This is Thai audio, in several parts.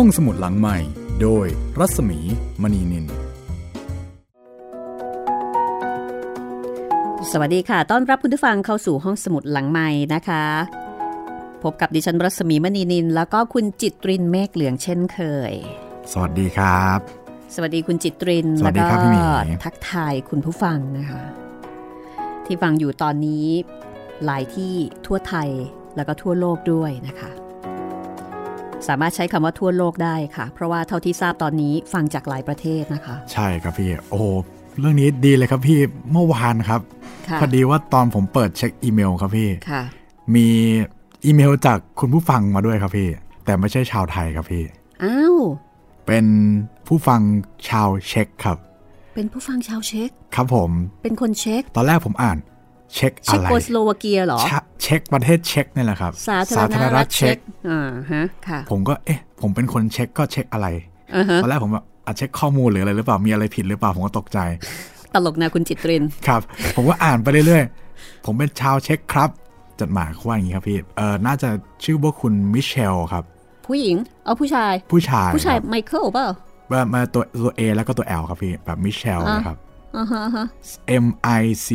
ห้องสมุดหลังใหม่ โดยรัศมีมณีนิน สวัสดีค่ะ ต้อนรับคุณผู้ฟังเข้าสู่ห้องสมุดหลังใหม่นะคะ พบกับดิฉันรัศมีมณีนิน แล้วก็คุณจิตรินเมฆเหลืองเช่นเคย สวัสดีครับ สวัสดีคุณจิตริน สวัสดีครับแล้วก็พี่หมีทักทายคุณผู้ฟังนะคะ ที่ฟังอยู่ตอนนี้หลายที่ทั่วไทยแล้วก็ทั่วโลกด้วยนะคะ สามารถใช้คำว่าทั่วโลกได้ค่ะ เพราะว่าเท่าที่ทราบตอนนี้ฟังจากหลายประเทศนะคะ ใช่ครับพี่ โอ้โหเรื่องนี้ดีเลยครับพี่เมื่อวานครับค่ะพอดีว่าตอนผมเปิดเช็คอีเมลครับพี่ค่ะมีอีเมลจากคุณผู้ฟังมาด้วยครับพี่ แต่ไม่ใช่ชาวไทยครับพี่อ้าวเป็นผู้ฟังชาวเช็กครับ เป็นผู้ฟังชาวเช็กครับผม เป็นคนเช็กตอนแรกผมอ่าน เช็กอะเช็กไรโกสโลวาเกียเหรอชะเช็กประเทศเช็กนี่แหละครับ สาธารณรัฐเช็กอ่าฮะค่ะ ผมก็เอ๊ะ ผมเป็นคนเช็กก็เช็กอะไรอ่าฮะตอนแรกผมแบบอะเช็กข้อมูลหรืออะไรหรือเปล่ามีอะไรผิดหรือเปล่าผมก็ตกใจ ตลกนะคุณจิตรินครับ ผมก็อ่านไปเรื่อยๆ ผมเป็นชาวเช็กครับจดหมายเขาว่าอย่างนี้ครับพี่เออน่าจะชื่อว่าคุณมิเชลครับ ผู้หญิง เอาผู้ชาย ผู้ชายผู้ชายครับไมเคิลเปล่ามามาตัวตัว A แล้วก็ตัว L ครับพี่แบบมิเชลอะนะครับอ่าฮะอ่าฮะ M I C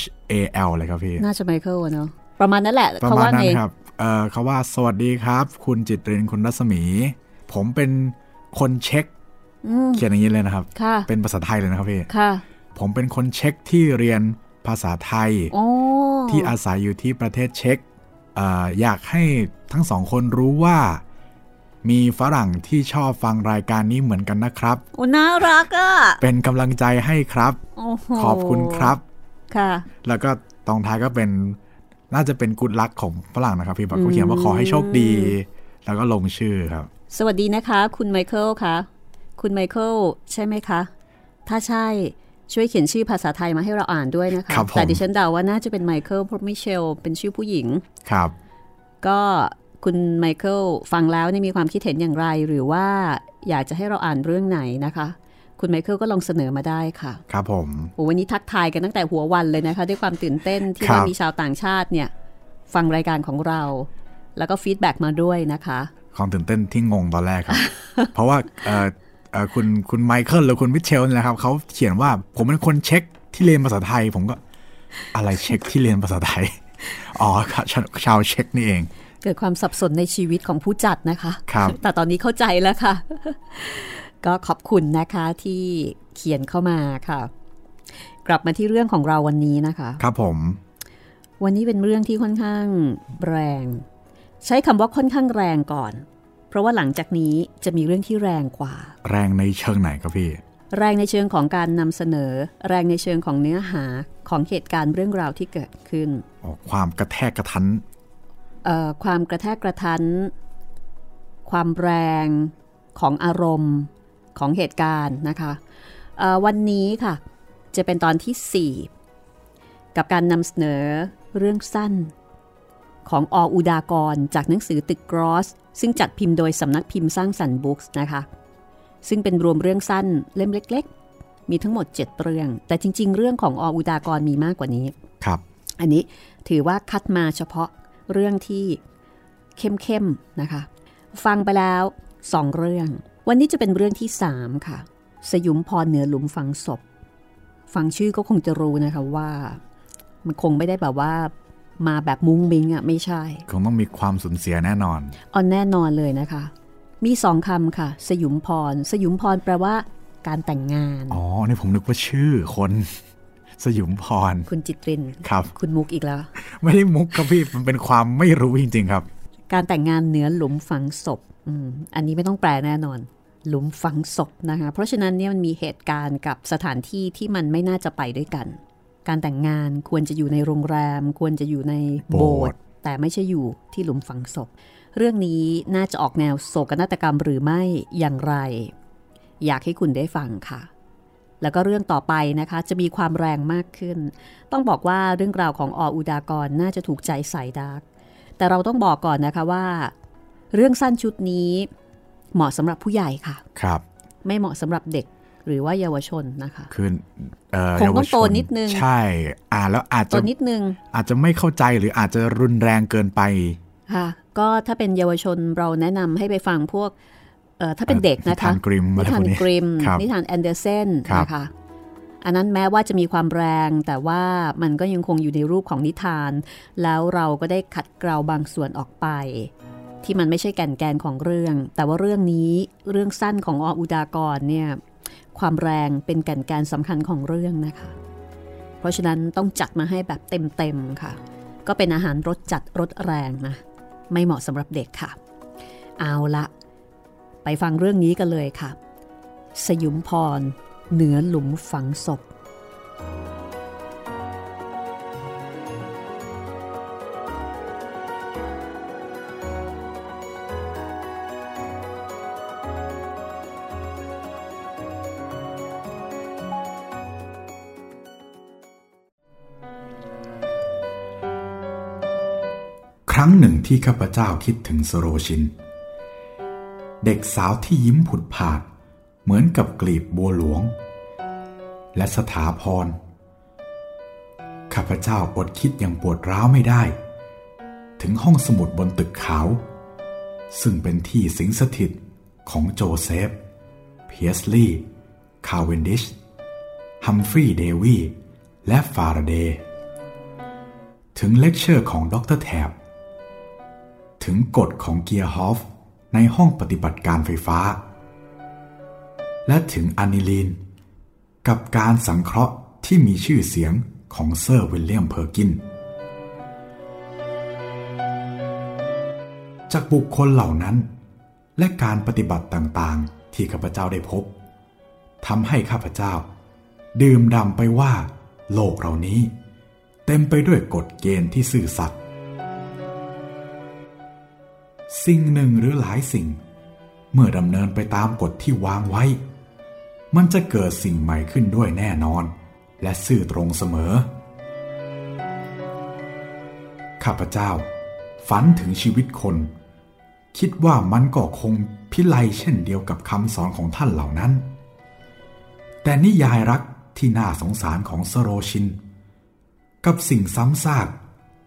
H A L เลยครับพี่ น่าจะไมเคิลอะเนาะประมาณนั้นแหละประเขามาณว่านั้ไงนครับเออเขาว่าสวัสดีครับ คุณจิตเรนคุณรัศมี ผมเป็นคนเช็คอืมเขียนอย่างนี้เลยนะครับค่ะเป็นภาษาไทยเลยนะครับพี่ค่ะผมเป็นคนเช็คที่เรียนภาษาไทยโอ้ที่อาศัยอยู่ที่ประเทศเช็กเอ่ออยากให้ทั้งสองคนรู้ว่า มีฝรั่งที่ชอบฟังรายการนี้เหมือนกันนะครับโอ้น่ารักอะเป็นกำลังใจให้ครับโอ้โหขอบคุณครับ ค่ะ แล้วก็ตรงท้ายก็เป็นน่าจะเป็นกุดลักของฝรั่งนะครับ พี่บอกเขาเขียนว่าขอให้โชคดี แล้วก็ลงชื่อครับ สวัสดีนะคะ คุณไมเคิลคะคุณไมเคิลใช่ไหมคะ ถ้าใช่ช่วยเขียนชื่อภาษาไทยมาให้เราอ่านด้วยนะคะครับผมแต่ดิฉันเดาว่าน่าจะเป็นไมเคิลเพราะมิเชลเป็นชื่อผู้หญิงครับ ก็คุณไมเคิลฟังแล้วเนี่ยมีความคิดเห็นอย่างไร หรือว่าอยากจะให้เราอ่านเรื่องไหนนะคะ คุณไมเคิลก็ลองเสนอมาได้ค่ะ ครับผมโอ้วันนี้ทักทายกันตั้งแต่หัววันเลยนะคะ ด้วยความตื่นเต้นที่ครับว่ามีชาวต่างชาติเนี่ย ฟังรายการของเรา แล้วก็ feedback มาด้วยนะคะความตื่นเต้นที่งงตอนแรกครับ เพราะว่าเอ่อเอ่อคุณคุณไมเคิลหรือคุณมิเชลนี่แหละครับเขาเขียนว่าผมเป็นคนเช็กที่เรียนภาษาไทย ผมก็อะไรเช็คที่เรียนภาษาไทย อ๋อครับชาวชาวเช็คนี่เอง เกิดความสับสนในชีวิตของผู้จัดนะคะ ครับ แต่ตอนนี้เข้าใจแล้วค่ะ ก็ขอบคุณนะคะที่เขียนเข้ามาค่ะ กลับมาที่เรื่องของเราวันนี้นะคะ ครับผม วันนี้เป็นเรื่องที่ค่อนข้างแรง ใช้คำว่าค่อนข้างแรงก่อน เพราะว่าหลังจากนี้จะมีเรื่องที่แรงกว่า แรงในเชิงไหนครับพี่ แรงในเชิงของการนำเสนอ แรงในเชิงของเนื้อหาของเหตุการณ์เรื่องราวที่เกิดขึ้นอ๋อความกระแทกกระทันเอ่อความกระแทกกระทัน ความแรงของอารมณ์ ของเหตุการณ์นะคะเอ่อวันนี้ค่ะจะเป็นตอนที่ 4 กับการนำเสนอเรื่องสั้น ของออุดากรจากหนังสือตึกกรอส ซึ่งจัดพิมพ์โดยสำนักพิมพ์สร้างสรรค์บุ๊กส์นะคะ ซึ่งเป็นรวมเรื่องสั้นเล่มเล็ก ๆ มีทั้งหมด 7 เรื่อง แต่จริง ๆ เรื่องของออุดากรมีมากกว่านี้ครับ อันนี้ถือว่าคัดมาเฉพาะเรื่องที่เข้มๆนะคะ ฟังไปแล้วสองเรื่อง วันนี้จะเป็นเรื่องที่สามค่ะ สยุมพรเหนือหลุมฝังศพ ฟังชื่อก็คงจะรู้นะคะว่า มันคงไม่ได้แบบว่ามาแบบมุ้งมิงอะ่ะไม่ใช่ คงต้องมีความสูญเสียแน่นอนออนแน่นอนเลยนะคะ มีสองคำค่ะ สยุมพร สยุมพรแปลว่า การแต่งงาน อ๋อนี่ผมนึกว่าชื่อคน สยุมพร คุณจิตรินครับ คุณมุกอีกแล้ว ไม่ได้มุกครับพี่ มันเป็นความไม่รู้จริงๆครับ การแต่งงานเหนือหลุมฝังศพ อมอันนี้ไม่ต้องแปลแน่นอน หลุมฝังศพนะคะ เพราะฉะนั้นเนี่ยมันมีเหตุการณ์กับสถานที่ที่มันไม่น่าจะไปด้วยกัน การแต่งงานควรจะอยู่ในโรงแรม ควรจะอยู่ในโบโบสสถ์ถ์แต่ไม่ใช่อยู่ที่หลุมฝังศพ เรื่องนี้น่าจะออกแนวโศกนาฏกรรมหรือไม่อย่างไร อยากให้คุณได้ฟังค่ะแล้วก็เรื่องต่อไปนะคะจะมีความแรงมากขึ้น ต้องบอกว่าเรื่องราวของออุดากรน่าจะถูกใจสายดาร์กแต่เราต้องบอกก่อนนะคะว่า เรื่องสั้นชุดนี้ เหมาะสำหรับผู้ใหญ่ค่ะ ครับ ไม่เหมาะสำหรับเด็กหรือว่าเยาวชนนะคะคือเอ่อคงต้องเยาวชโตนิดนึง ใช่ อ่านแล้วอาจตัจะวนิดนึง อาจจะไม่เข้าใจหรืออาจจะรุนแรงเกินไป ค่ะ ก็ถ้าเป็นเยาวชนเราแนะนำให้ไปฟังพวกเอ่อถ้าเป็นเด็กนะคะ นิทานกริมอะไรนิทาพวนกนี้กริมครับนิทานแอนเดอร์เซนครับนะคะ อันนั้นแม้ว่าจะมีความแรง แต่ว่ามันก็ยังคงอยู่ในรูปของนิทาน แล้วเราก็ได้ขัดเกลาบางส่วนออกไป ที่มันไม่ใช่แก่นแกนของเรื่อง แต่ว่าเรื่องนี้เรื่องสั้นของออุดากรเนี่ยความแรงเป็นแก่นแกนสำคัญของเรื่องนะคะ เพราะฉะนั้นต้องจัดมาให้แบบเต็มๆค่ะ ก็เป็นอาหารรสจัดรสแรงนะไม่เหมาะสำหรับเด็กค่ะ เอาละไปฟังเรื่องนี้กันเลยค่ะ สยุมพร เหนือหลุมฝังศพ ครั้งหนึ่งที่ข้าพเจ้าคิดถึงสโรชิน เด็กสาวที่ยิ้มผุดผาด เหมือนกับกลีบบัวหลวง และสถาพร ข้าพเจ้าอดคิดอย่างปวดร้าวไม่ได้ ถึงห้องสมุดบนตึกขาว ซึ่งเป็นที่สิงสถิตของโจเซฟ พรีสต์ลีย์คาเวนดิช ฮัมฟรีย์เดวีและฟาราเดย์ถึงเลคเชอร์ของดรแทบ ถึงกฎของเคอร์ชอฟฟ์ในห้องปฏิบัติการไฟฟ้า และถึงอานิลีน กับการสังเคราะห์ที่มีชื่อเสียงของเซอร์วิลเลียมเพอร์กิน จากบุคคลเหล่านั้น และการปฏิบัติต่างๆ ที่ข้าพเจ้าได้พบทำให้ข้าพเจ้า ดื่มด่ำไปว่า โลกเรานี้ เต็มไปด้วยกฎเกณฑ์ที่ซื่อสัตย์ สิ่งหนึ่งหรือหลายสิ่ง เมื่อดำเนินไปตามกฎที่วางไว้ มันจะเกิดสิ่งใหม่ขึ้นด้วยแน่นอน และซื่อตรงเสมอ ข้าพเจ้า ฝันถึงชีวิตคน คิดว่ามันก็คงพิไลเช่นเดียวกับคำสอนของท่านเหล่านั้น แต่นิยายรักที่น่าสงสารของสโรชิน กับสิ่งซ้ำซาก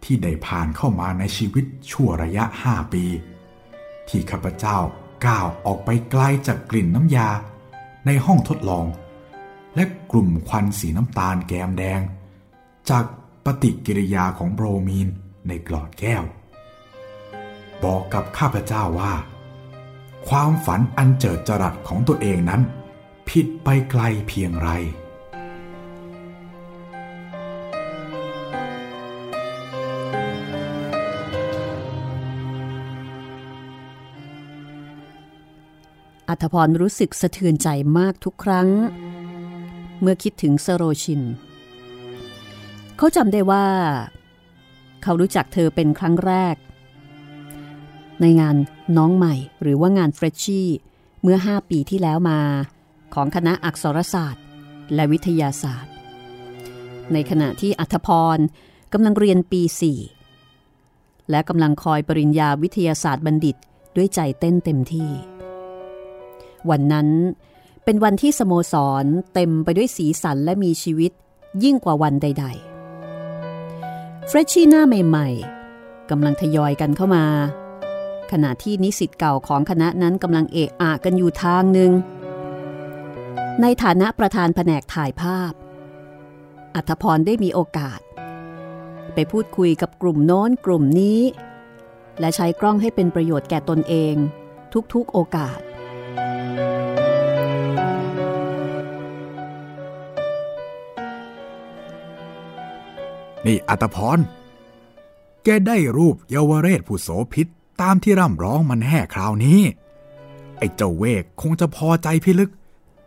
ที่ได้ผ่านเข้ามาในชีวิตชั่วระยะห้าปี ที่ข้าพเจ้าก้าวออกไปไกลจากกลิ่นน้ำยาในห้องทดลอง และกลุ่มควันสีน้ำตาลแกมแดง จากปฏิกิริยาของโบรมีนในกลอดแก้ว บอกกับข้าพเจ้าว่า ความฝันอันเจิดจรัสของตัวเองนั้น ผิดไปไกลเพียงไร อัธพรรู้สึกสะเทือนใจมากทุกครั้ง เมื่อคิดถึงสโรชิน เขาจำได้ว่า เขารู้จักเธอเป็นครั้งแรก ในงานน้องใหม่หรือว่างานเฟรชชี่เมื่อ 5 ปีที่แล้วมาของคณะอักษรศาสตร์ และวิทยาศาสตร์ ในขณะที่อัธพรกำลังเรียนปี 4 และกำลังคอยปริญญาวิทยาศาสตร์บัณฑิตด้วยใจเต้นเต็มที่ วันนั้นเป็นวันที่สโมสรเต็มไปด้วยสีสันและมีชีวิตยิ่งกว่าวันใด ๆ เฟรชชี่หน้าใหม่ ๆกำลังทยอยกันเข้ามา ขณะที่นิสิตเก่าของคณะนั้นกำลังเอะอะกันอยู่ทางหนึ่ง ในฐานะประธานแผนกถ่ายภาพ อัธพรได้มีโอกาส ไปพูดคุยกับกลุ่มโน้นกลุ่มนี้ และใช้กล้องให้เป็นประโยชน์แก่ตนเอง ทุกๆโอกาส นี่อัตพร แกได้รูปเยาวเรศผู้โสพิษตามที่ร่ำร้องมันแห่คราวนี้ ไอ้เจ้าเวกคงจะพอใจพิลึก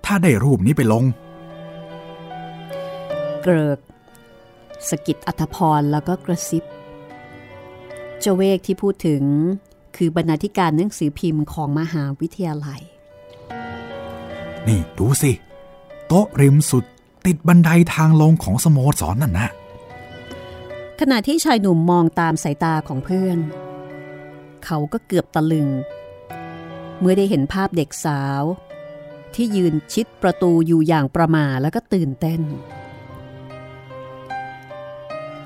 ถ้าได้รูปนี้ไปลง เกริกสะกิดอัธพรแล้วก็กระซิบ เจ้าเวกที่พูดถึงคือบรรณาธิการหนังสือพิมพ์ของมหาวิทยาลัย นี่ดูสิ โต๊ะริมสุดติดบันไดทางลงของสโมสรนนั่นนะ ขณะที่ชายหนุ่มมองตามสายตาของเพื่อน เขาก็เกือบตะลึง เมื่อได้เห็นภาพเด็กสาว ที่ยืนชิดประตูอยู่อย่างประมาแล้วก็ตื่นเต้น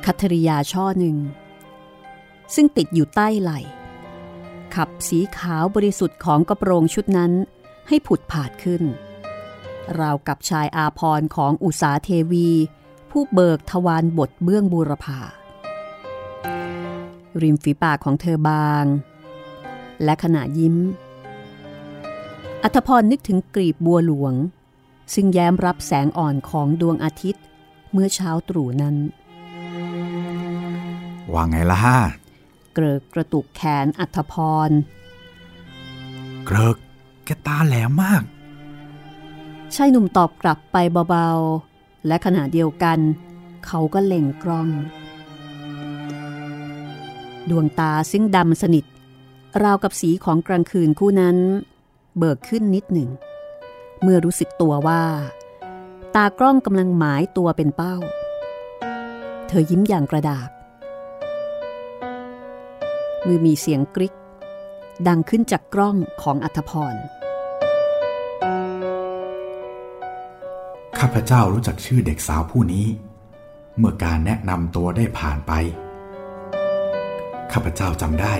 คัทริยาช่อหนึ่ง ซึ่งติดอยู่ใต้ไหล่ ขับสีขาวบริสุทธิ์ของกระโปรงชุดนั้นให้ผุดผาดขึ้น ราวกับชายอาพรของอุสาเทวี ผู้เบิกทวารบทเบื้องบูรพา ริมฝีปากของเธอบาง และขณะยิ้ม อัธพรนึกถึงกรีบบัวหลวง ซึ่งแย้มรับแสงอ่อนของดวงอาทิตย์เมื่อเช้าตรู่นั้น ว่าไงล่ะเกริกกระตุกแขนอัธพร เกริกแกตาแหลมมากชายหนุ่มตอบกลับไปเบาๆ และขณะเดียวกัน เขาก็เล็งกล้อง ดวงตาซึ่งดำสนิท ราวกับสีของกลางคืนคู่นั้น เบิกขึ้นนิดหนึ่ง เมื่อรู้สึกตัวว่า ตากล้องกำลังหมายตัวเป็นเป้า เธอยิ้มอย่างกระดาษมือมีเสียงกริก ดังขึ้นจากกล้องของอัธพร ข้าพเจ้ารู้จักชื่อเด็กสาวผู้นี้ เมื่อการแนะนำตัวได้ผ่านไป ข้าพเจ้าจำได้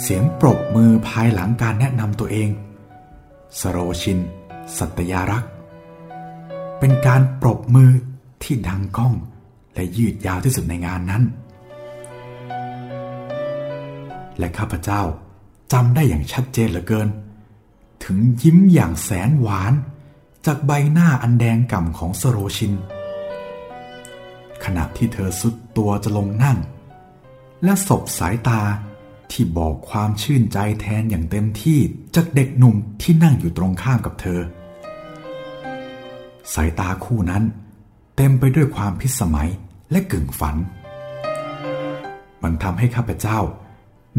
เสียงปรบมือภายหลังการแนะนำตัวเอง สโรชิน สัตยารักษ์ เป็นการปรบมือที่ดังก้องและยืดยาวที่สุดในงานนั้น และข้าพเจ้าจำได้อย่างชัดเจนเหลือเกิน ถึงยิ้มอย่างแสนหวาน จากใบหน้าอันแดงก่ำของสโรชิน ขณะที่เธอสุดตัวจะลงนั่ง และสบสายตาที่บอกความชื่นใจแทนอย่างเต็มที่จากเด็กหนุ่มที่นั่งอยู่ตรงข้ามกับเธอ สายตาคู่นั้น เต็มไปด้วยความพิสมัยและกึ่งฝัน มันทำให้ข้าพเจ้า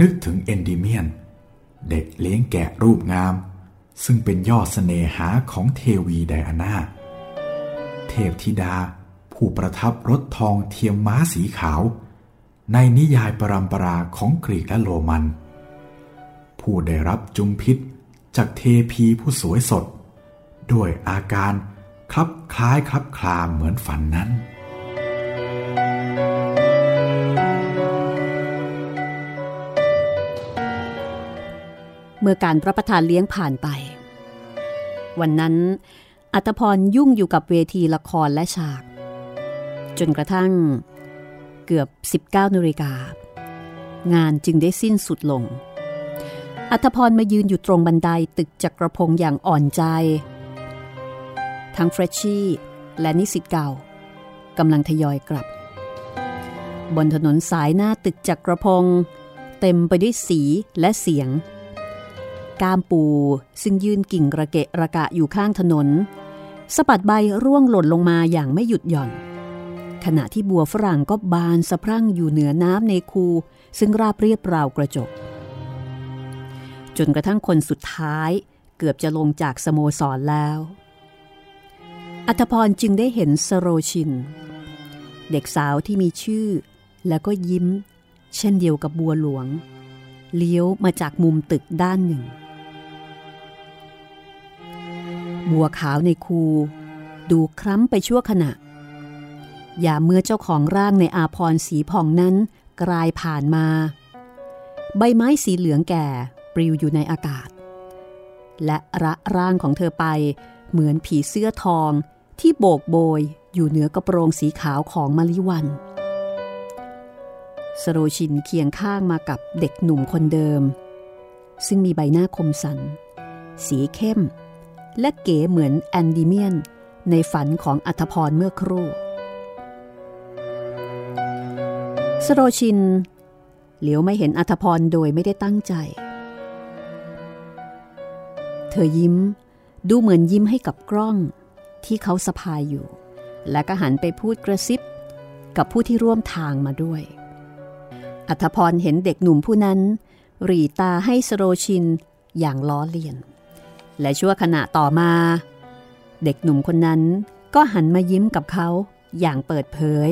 นึกถึงเอนดิเมียน เด็กเลี้ยงแกะรูปงาม ซึ่งเป็นยอดสเสน่หาของเทวีไดอาน่า เทพธิดา ผู้ประทับรถทองเทียมม้าสีขาว ในนิยายปรำปราของกรีกและโรมัน ผู้ได้รับจุมพิษจากเทพีผู้สวยสด ด้วยอาการคลับคล้ายคลับคลามเหมือนฝันนั้น เมื่อการรับประทานเลี้ยงผ่านไป วันนั้นอัตพรยุ่งอยู่กับเวทีละครและฉาก จนกระทั่ง เกือบ 19นาฬิกางานจึงได้สิ้นสุดลง อัตพรมายืนอยู่ตรงบันไดตึกจักรพงศ์อย่างอ่อนใจ ทั้งเฟรชชี่และนิสิตเก่ากำลังทยอยกลับ บนถนนสายหน้าตึกจักรพงศ์เต็มไปด้วยสีและเสียงก้ามปูซึ่งยืนกิ่งระเกะระกะอยู่ข้างถนนสะบัดใบร่วงหล่นลงมาอย่างไม่หยุดหย่อน ขณะที่บัวฝรั่งก็บานสะพรั่งอยู่เหนือน้ำในคู ซึ่งราบเรียบราวกระจก จนกระทั่งคนสุดท้ายเกือบจะลงจากสโมสรแล้ว อัธพรจึงได้เห็นสโรชิน เด็กสาวที่มีชื่อ แล้วก็ยิ้ม เช่นเดียวกับบัวหลวง เลี้ยวมาจากมุมตึกด้านหนึ่ง บัวขาวในคู ดูคล้ำไปชั่วขณะ ย่าเมื่อเจ้าของร่างในอาพรสีผ่องนั้นกลายผ่านมา ใบไม้สีเหลืองแก่ปลิวอยู่ในอากาศ และระร่างของเธอไปเหมือนผีเสื้อทองที่โบกโบยอยู่เหนือกระโปรงสีขาวของมะลิวัลย์ สโรชินเคียงข้างมากับเด็กหนุ่มคนเดิม ซึ่งมีใบหน้าคมสัน สีเข้ม และเก๋เหมือนเอนดิเมียน ในฝันของอัธพรเมื่อครู่ สโรชิน เหลียวไม่เห็นอัธพรโดยไม่ได้ตั้งใจ เธอยิ้มดูเหมือนยิ้มให้กับกล้องที่เขาสะพายอยู่ และก็หันไปพูดกระซิบกับผู้ที่ร่วมทางมาด้วย อัธพรเห็นเด็กหนุ่มผู้นั้นหรีตาให้สโรชินอย่างล้อเลียน และชั่วขณะต่อมา เด็กหนุ่มคนนั้นก็หันมายิ้มกับเขาอย่างเปิดเผย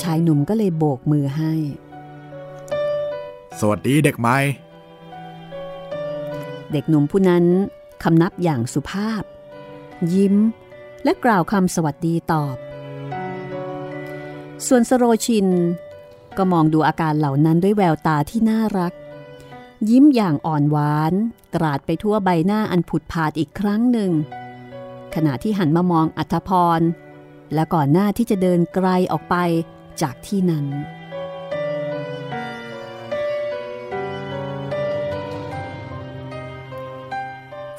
ชายหนุ่มก็เลยโบกมือให้ สวัสดีเด็กใหม่ เด็กหนุ่มผู้นั้นคำนับอย่างสุภาพ ยิ้ม และกล่าวคำสวัสดีตอบ ส่วนสโรชิน ก็มองดูอาการเหล่านั้นด้วยแววตาที่น่ารัก ยิ้มอย่างอ่อนหวานตราดไปทั่วใบหน้าอันผุดผาดอีกครั้งหนึ่ง ขณะที่หันมามองอัธพรและก่อนหน้าที่จะเดินไกลออกไป จากที่นั้น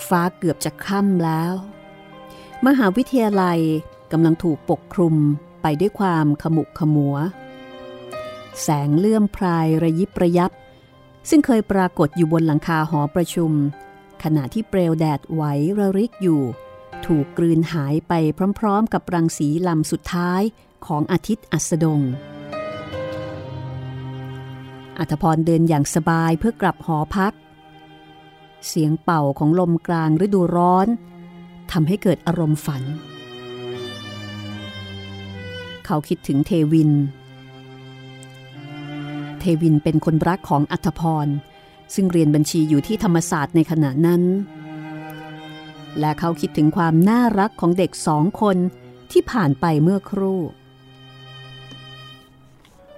ฟ้าเกือบจะค่ำแล้ว มหาวิทยาลัยกำลังถูกปกคลุมไปด้วยความขมุกขมัว แสงเลื่อมพรายระยิบระยับ ซึ่งเคยปรากฏอยู่บนหลังคาหอประชุม ขณะที่เปลวแดดไหวระริกอยู่ ถูกกลืนหายไปพร้อมๆ กับรังสีลำสุดท้าย ของอาทิตย์อัสดง อัธพรเดินอย่างสบายเพื่อกลับหอพัก เสียงเป่าของลมกลางฤดูร้อนทำให้เกิดอารมณ์ฝัน เขาคิดถึงเทวิน เทวินเป็นคนรักของอัธพร ซึ่งเรียนบัญชีอยู่ที่ธรรมศาสตร์ในขณะนั้น และเขาคิดถึงความน่ารักของเด็กสองคนที่ผ่านไปเมื่อครู่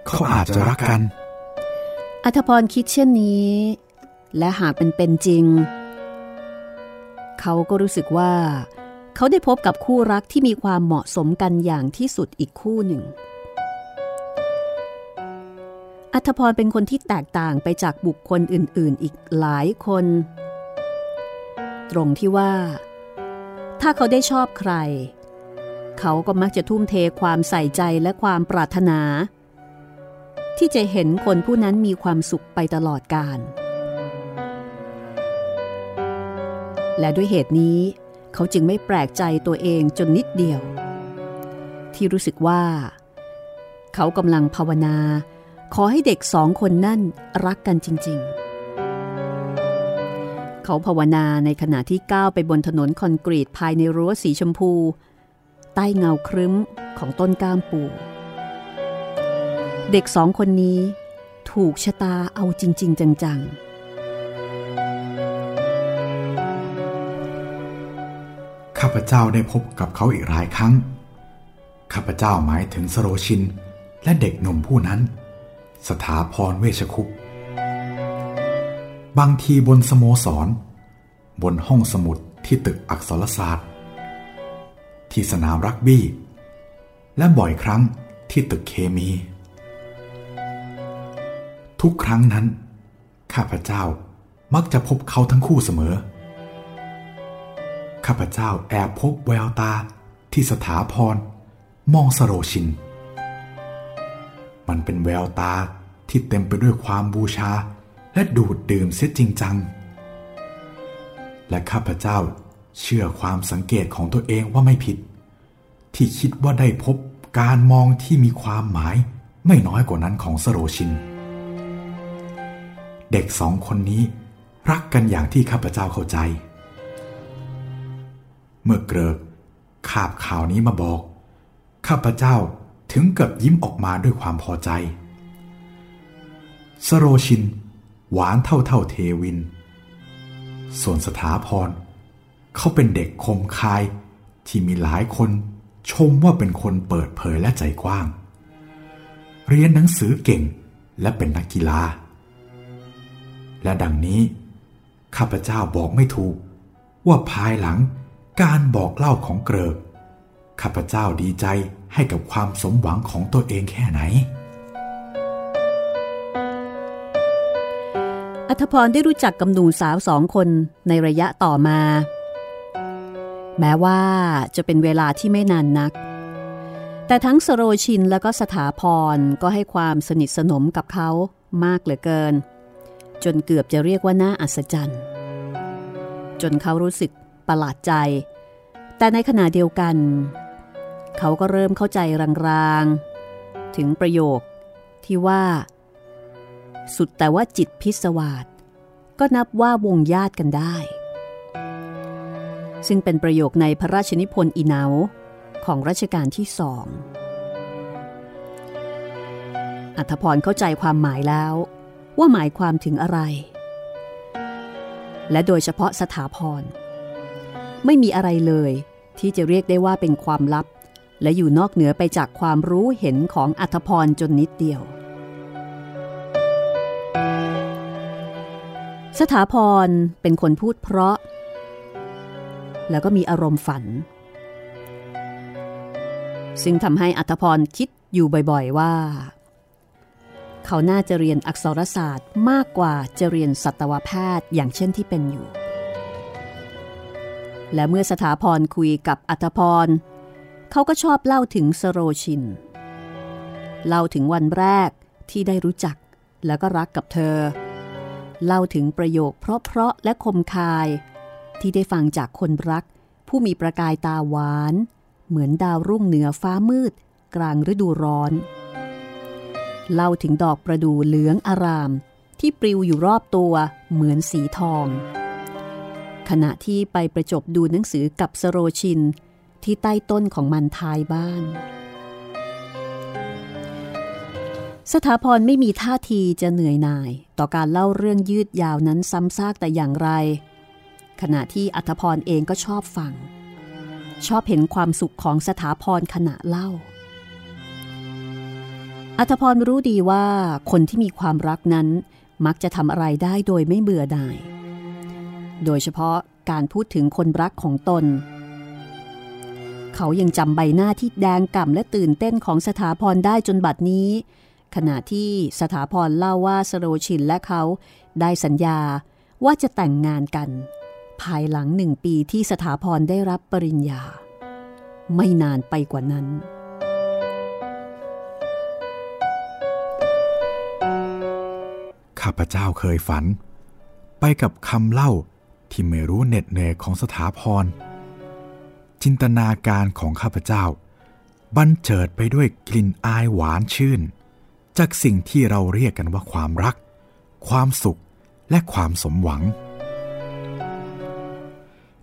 เขาอาจจะรักกัน อัธพรคิดเช่นนี้ และหากเป็นเป็นจริง เขาก็รู้สึกว่า เขาได้พบกับคู่รักที่มีความเหมาะสมกันอย่างที่สุดอีกคู่หนึ่ง อัธพรเป็นคนที่แตกต่างไปจากบุคคลอื่น ๆ อีกหลายคน ตรงที่ว่า ถ้าเขาได้ชอบใคร เขาก็มักจะทุ่มเทความใส่ใจและความปรารถนา ที่จะเห็นคนผู้นั้นมีความสุขไปตลอดกาล และด้วยเหตุนี้เขาจึงไม่แปลกใจตัวเองจนนิดเดียว ที่รู้สึกว่า เขากำลังภาวนา ขอให้เด็กสองคนนั่นรักกันจริง ๆ เขาภาวนาในขณะที่ก้าวไปบนถนนคอนกรีตภายในรั้วสีชมพู ใต้เงาครึ้มของต้นก้ามปู เด็กสองคนนี้ถูกชะตาเอาจริง ๆ จัง ๆ ข้าพเจ้าได้พบกับเขาอีกหลายครั้ง ข้าพเจ้าหมายถึงสโรชิน และเด็กหนุ่มผู้นั้น สถาพรเวชคุปบางทีบนสโมสร บนห้องสมุดที่ตึกอักษรศาสตร์ ที่สนามรักบี้ และบ่อยครั้งที่ตึกเคมี ทุกครั้งนั้น ข้าพเจ้ามักจะพบเขาทั้งคู่เสมอ ข้าพเจ้าแอบพบแววตาที่สถาพรมองสโรชิน มันเป็นแววตาที่เต็มไปด้วยความบูชาและดูดดื่มเสียจริงจัง และข้าพเจ้าเชื่อความสังเกตของตัวเองว่าไม่ผิด ที่คิดว่าได้พบการมองที่มีความหมายไม่น้อยกว่านั้นของสโรชิน เด็กสองคนนี้รักกันอย่างที่ข้าพเจ้าเข้าใจ เมื่อเกริกคาบข่าวนี้มาบอก ข้าพเจ้าถึงกับยิ้มออกมาด้วยความพอใจ สโรชิน หวานเท่าเท่าเทวิน ส่วนสถาพรเขาเป็นเด็กคมคายที่มีหลายคนชมว่าเป็นคนเปิดเผยและใจกว้าง เรียนหนังสือเก่งและเป็นนักกีฬา และดังนี้ ข้าพเจ้าบอกไม่ถูก ว่าภายหลังการบอกเล่าของเกริกข้าพเจ้าดีใจให้กับความสมหวังของตัวเองแค่ไหน อัธพรได้รู้จักกับหนุ่มสาวสองคนในระยะต่อมา แม้ว่าจะเป็นเวลาที่ไม่นานนัก แต่ทั้งสโรชินและก็สถาพรก็ให้ความสนิทสนมกับเขามากเหลือเกิน จนเกือบจะเรียกว่าน่าอัศจรรย์ จนเขารู้สึกประหลาดใจ แต่ในขณะเดียวกัน เขาก็เริ่มเข้าใจรางๆ ถึงประโยคที่ว่า สุดแต่ว่าจิตพิศวาสก็นับว่าวงญาติกันได้ ซึ่งเป็นประโยคในพระราชนิพนธ์อีเนาของรัชกาลที่สองอัธพรเข้าใจความหมายแล้ว ว่าหมายความถึงอะไร และโดยเฉพาะสถาพร ไม่มีอะไรเลยที่จะเรียกได้ว่าเป็นความลับ และอยู่นอกเหนือไปจากความรู้เห็นของอัธพรจนนิดเดียว สถาพรเป็นคนพูดเพราะ แล้วก็มีอารมณ์ฝัน ซึ่งทำให้อัธพรคิดอยู่บ่อยๆว่า เขาน่าจะเรียนอักษรศาสตร์มากกว่าจะเรียนสัตวแพทย์อย่างเช่นที่เป็นอยู่ และเมื่อสถาพรคุยกับอัธพร เขาก็ชอบเล่าถึงสโรชิน เล่าถึงวันแรกที่ได้รู้จักแล้วก็รักกับเธอ เล่าถึงประโยคเพราะๆและคมคาย ที่ได้ฟังจากคนรัก ผู้มีประกายตาหวาน เหมือนดาวรุ่งเหนือฟ้ามืด กลางฤดูร้อน เล่าถึงดอกประดู่เหลืองอาราม ที่ปลิวอยู่รอบตัวเหมือนสีทอง ขณะที่ไปประจบดูหนังสือกับสโรชิน ที่ใต้ต้นของมันทายบ้าน สถาพรไม่มีท่าทีจะเหนื่อยหน่าย ต่อการเล่าเรื่องยืดยาวนั้นซ้ำซากแต่อย่างไร ขณะที่อัธพรเองก็ชอบฟัง ชอบเห็นความสุขของสถาพรขณะเล่า อัธพรรู้ดีว่าคนที่มีความรักนั้น มักจะทำอะไรได้โดยไม่เบื่อหน่าย โดยเฉพาะการพูดถึงคนรักของตน เขายังจำใบหน้าที่แดงก่ำและตื่นเต้นของสถาพรได้จนบัดนี้ ขณะที่สถาพรเล่าว่าสโรชินและเขาได้สัญญาว่าจะแต่งงานกัน ภายหลังหนึ่งปีที่สถาพรได้รับปริญญา ไม่นานไปกว่านั้น ข้าพเจ้าเคยฝัน ไปกับคำเล่าที่ไม่รู้เหน็ดเหนื่อยของสถาพร จินตนาการของข้าพเจ้า บันเจิดไปด้วยกลิ่นอายหวานชื่น จากสิ่งที่เราเรียกกันว่าความรัก ความสุขและความสมหวัง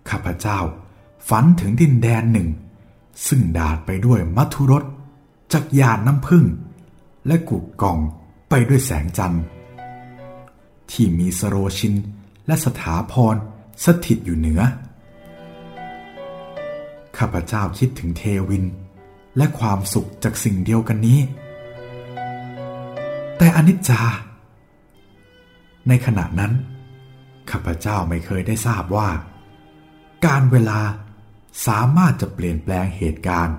ข้าพเจ้าฝันถึงดินแดนหนึ่ง ซึ่งดาดไปด้วยมัทุรสจากยานน้ำพึ่ง และกุกกองไปด้วยแสงจันทร์ ที่มีสโรชินและสถาพรสถิตอยู่เหนือ ข้าพเจ้าคิดถึงเทวิน และความสุขจากสิ่งเดียวกันนี้ แต่อนิจจา ในขณะนั้น ข้าพเจ้าไม่เคยได้ทราบว่า การเวลาสามารถจะเปลี่ยนแปลงเหตุการณ์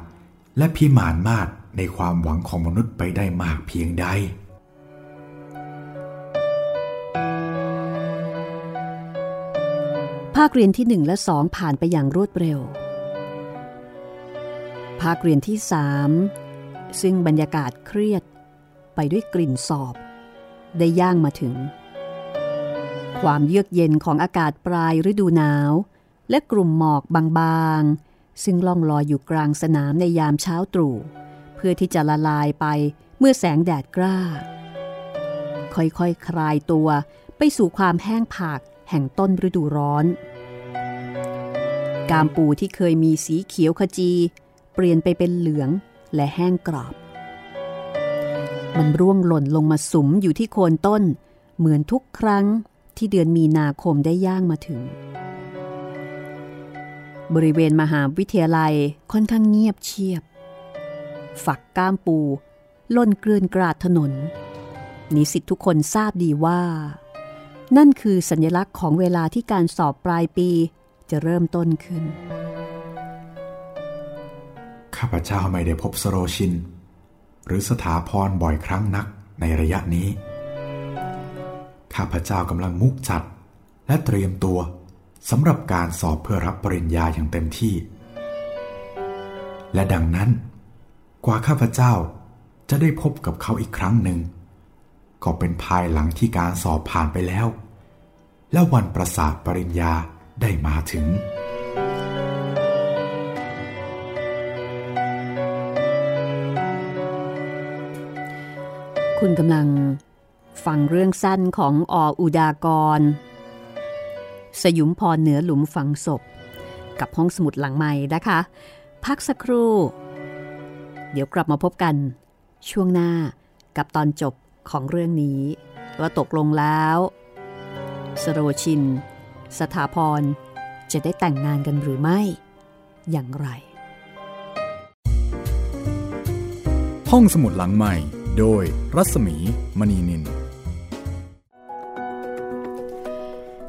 และพิมานมาตรในความหวังของมนุษย์ไปได้มากเพียงใด ภาคเรียนที่หนึ่งและสองผ่านไปอย่างรวดเร็ว ภาคเรียนที่สามซึ่งบรรยากาศเครียด ไปด้วยกลิ่นสอบ ได้ย่างมาถึง ความเยือกเย็นของอากาศปลายฤดูหนาว และกลุ่มหมอกบางๆ ซึ่งล่องลอยอยู่กลางสนามในยามเช้าตรู่ เพื่อที่จะละลายไปเมื่อแสงแดดกล้า ค่อยๆคคลายตัวไปสู่ความแห้งผาก แห่งต้นฤดูร้อน กามปูที่เคยมีสีเขียวขจี เปลี่ยนไปเป็นเหลืองและแห้งกรอบ มันร่วงหล่นลงมาสุมอยู่ที่โคนต้น เหมือนทุกครั้งที่เดือนมีนาคมได้ย่างมาถึง บริเวณมหาวิทยาลัยค่อนข้างเงียบเชียบ ฝักก้ามปูล่นเกลื่อนกราดถนน นิสิตทุกคนทราบดีว่า นั่นคือสัญลักษณ์ของเวลาที่การสอบปลายปีจะเริ่มต้นขึ้น ข้าพเจ้าไม่ได้พบสโรชิน หรือสถาพรบ่อยครั้งนักในระยะนี้ ข้าพเจ้ากำลังมุกจัดและเตรียมตัวสำหรับการสอบเพื่อรับปริญญาอย่างเต็มที่ และดังนั้น กว่าข้าพเจ้าจะได้พบกับเขาอีกครั้งหนึ่ง ก็เป็นภายหลังที่การสอบผ่านไปแล้ว และวันประสาทปริญญาได้มาถึง คุณกำลังฟังเรื่องสั้นของออุดากร สยุมพรเหนือหลุมฝังศพ กับห้องสมุดหลังใหม่นะคะ พักสักครู่ เดี๋ยวกลับมาพบกัน ช่วงหน้ากับตอนจบ ของเรื่องนี้ ว่าตกลงแล้ว สโรชิน สถาพร จะได้แต่งงานกันหรือไม่ อย่างไร ห้องสมุดหลังใหม่ โดยรัศมีมณีนิน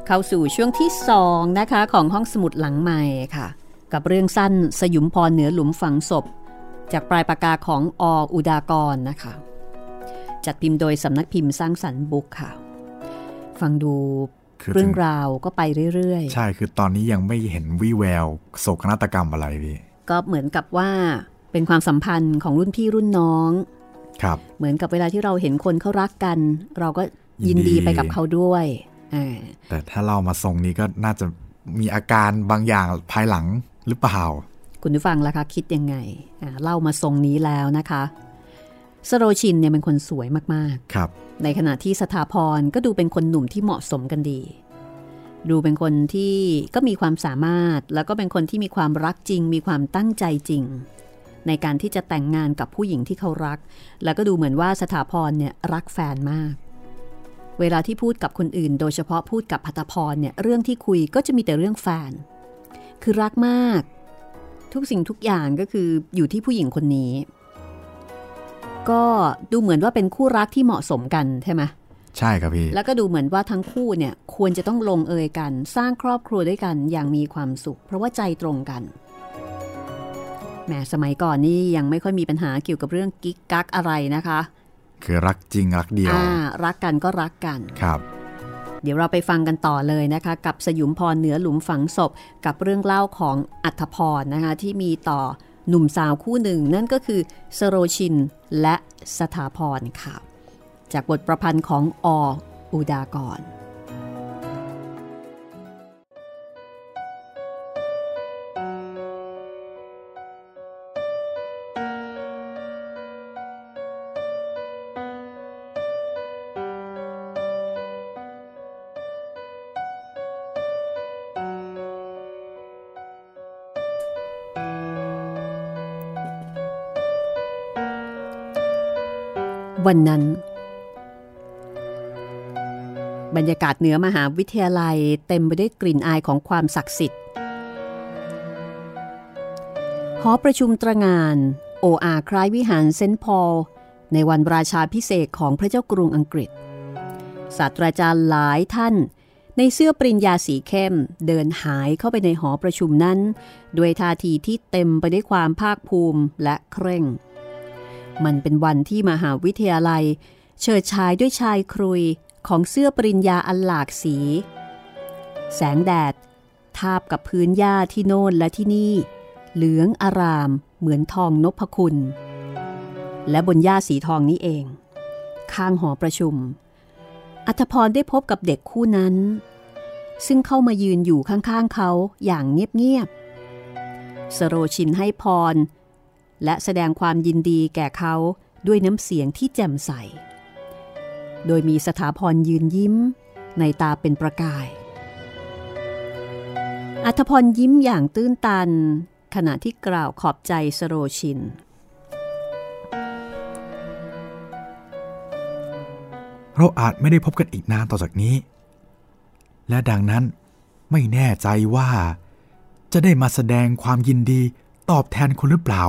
เข้าสู่ช่วงที่สองนะคะของห้องสมุดหลังใหม่ค่ะ กับเรื่องสั้นสยุมพรเหนือหลุมฝังศพ จากปลายปากกาของออุดากรนะคะ จัดพิมพ์โดยสำนักพิมพ์สร้างสรรค์บุ๊กค่ะ ฟังดูคือเรื่องถึงราวก็ไปเรื่อยใช่คือตอนนี้ยังไม่เห็นวิแววโศกนาฏกรรมอะไรพี่ๆก็เหมือนกับว่าเป็นความสัมพันธ์ของรุ่นพี่รุ่นน้องครับเหมือนกับเวลาที่เราเห็นคนเขารักกัน เราก็ยินยินดีดีไปกับเขาด้วยอ่าแต่ถ้าเรามาทรงนี้ก็น่าจะมีอาการบางอย่างภายหลังหรือเปล่า คุณผู้ฟังล่ะคะคิดยังไงอ่าเล่ามาทรงนี้แล้วนะคะ สโรชินเนี่ยเป็นคนสวยมากครับๆในขณะที่สถาพรก็ดูเป็นคนหนุ่มที่เหมาะสมกันดี ดูเป็นคนที่ก็มีความสามารถ แล้วก็เป็นคนที่มีความรักจริง มีความตั้งใจจริง ในการที่จะแต่งงานกับผู้หญิงที่เขารัก แล้วก็ดูเหมือนว่าสถาพรเนี่ยรักแฟนมาก เวลาที่พูดกับคนอื่น โดยเฉพาะพูดกับพัตพรเนี่ยเรื่องที่คุยก็จะมีแต่เรื่องแฟน คือรักมาก ทุกสิ่งทุกอย่างก็คืออยู่ที่ผู้หญิงคนนี้ ก็ดูเหมือนว่าเป็นคู่รักที่เหมาะสมกันใช่ไหมใช่ครับพี่ แล้วก็ดูเหมือนว่าทั้งคู่เนี่ยควรจะต้องลงเอยกัน สร้างครอบครัวด้วยกันอย่างมีความสุข เพราะว่าใจตรงกันแหมสมัยก่อนนี่ยังไม่ค่อยมีปัญหาเกี่ยวกับเรื่องกิ๊กกักอะไรนะคะ คือรักจริงรักเดียวอ่ารักกันก็รักกันครับเดี๋ยวเราไปฟังกันต่อเลยนะคะ กับสยุมพรเหนือหลุมฝังศพ กับเรื่องเล่าของอัธพรนะคะที่มีต่อ หนุ่มสาวคู่หนึ่งนั่นก็คือสโรชินและสถาพรค่ะ จากบทประพันธ์ของออุดากร วันนั้น บรรยากาศเหนือมหาวิทยาลัยเต็มไปด้วยกลิ่นอายของความศักดิ์สิทธิ์หอประชุมตรงาน โออาคล้ายวิหารเซนต์พอล ในวันราชาพิเศษของพระเจ้ากรุงอังกฤษศาสตราจารย์หลายท่าน ในเสื้อปริญญาสีเข้มเดินหายเข้าไปในหอประชุมนั้น ด้วยท่าทีที่เต็มไปด้วยความภาคภูมิและเคร่ง มันเป็นวันที่มหาวิทยาลัยเฉิดฉายด้วยชายครุยของเสื้อปริญญาอันหลากสี แสงแดด ทาบกับพื้นหญ้าที่โน่นและที่นี่ เหลืองอารามเหมือนทองนพคุณ และบนหญ้าสีทองนี้เอง ข้างหอประชุม อัธพรได้พบกับเด็กคู่นั้น ซึ่งเข้ามายืนอยู่ข้างๆเขาอย่างเงียบๆสโรชินให้พร และแสดงความยินดีแก่เขาด้วยน้ำเสียงที่แจ่มใส โดยมีสถาพรยืนยิ้ม ในตาเป็นประกาย อัธพรยิ้มอย่างตื้นตัน ขณะที่กล่าวขอบใจสโรชิน เราอาจไม่ได้พบกันอีกนานต่อจากนี้ และดังนั้นไม่แน่ใจว่า จะได้มาแสดงความยินดีตอบแทนคุณหรือเปล่า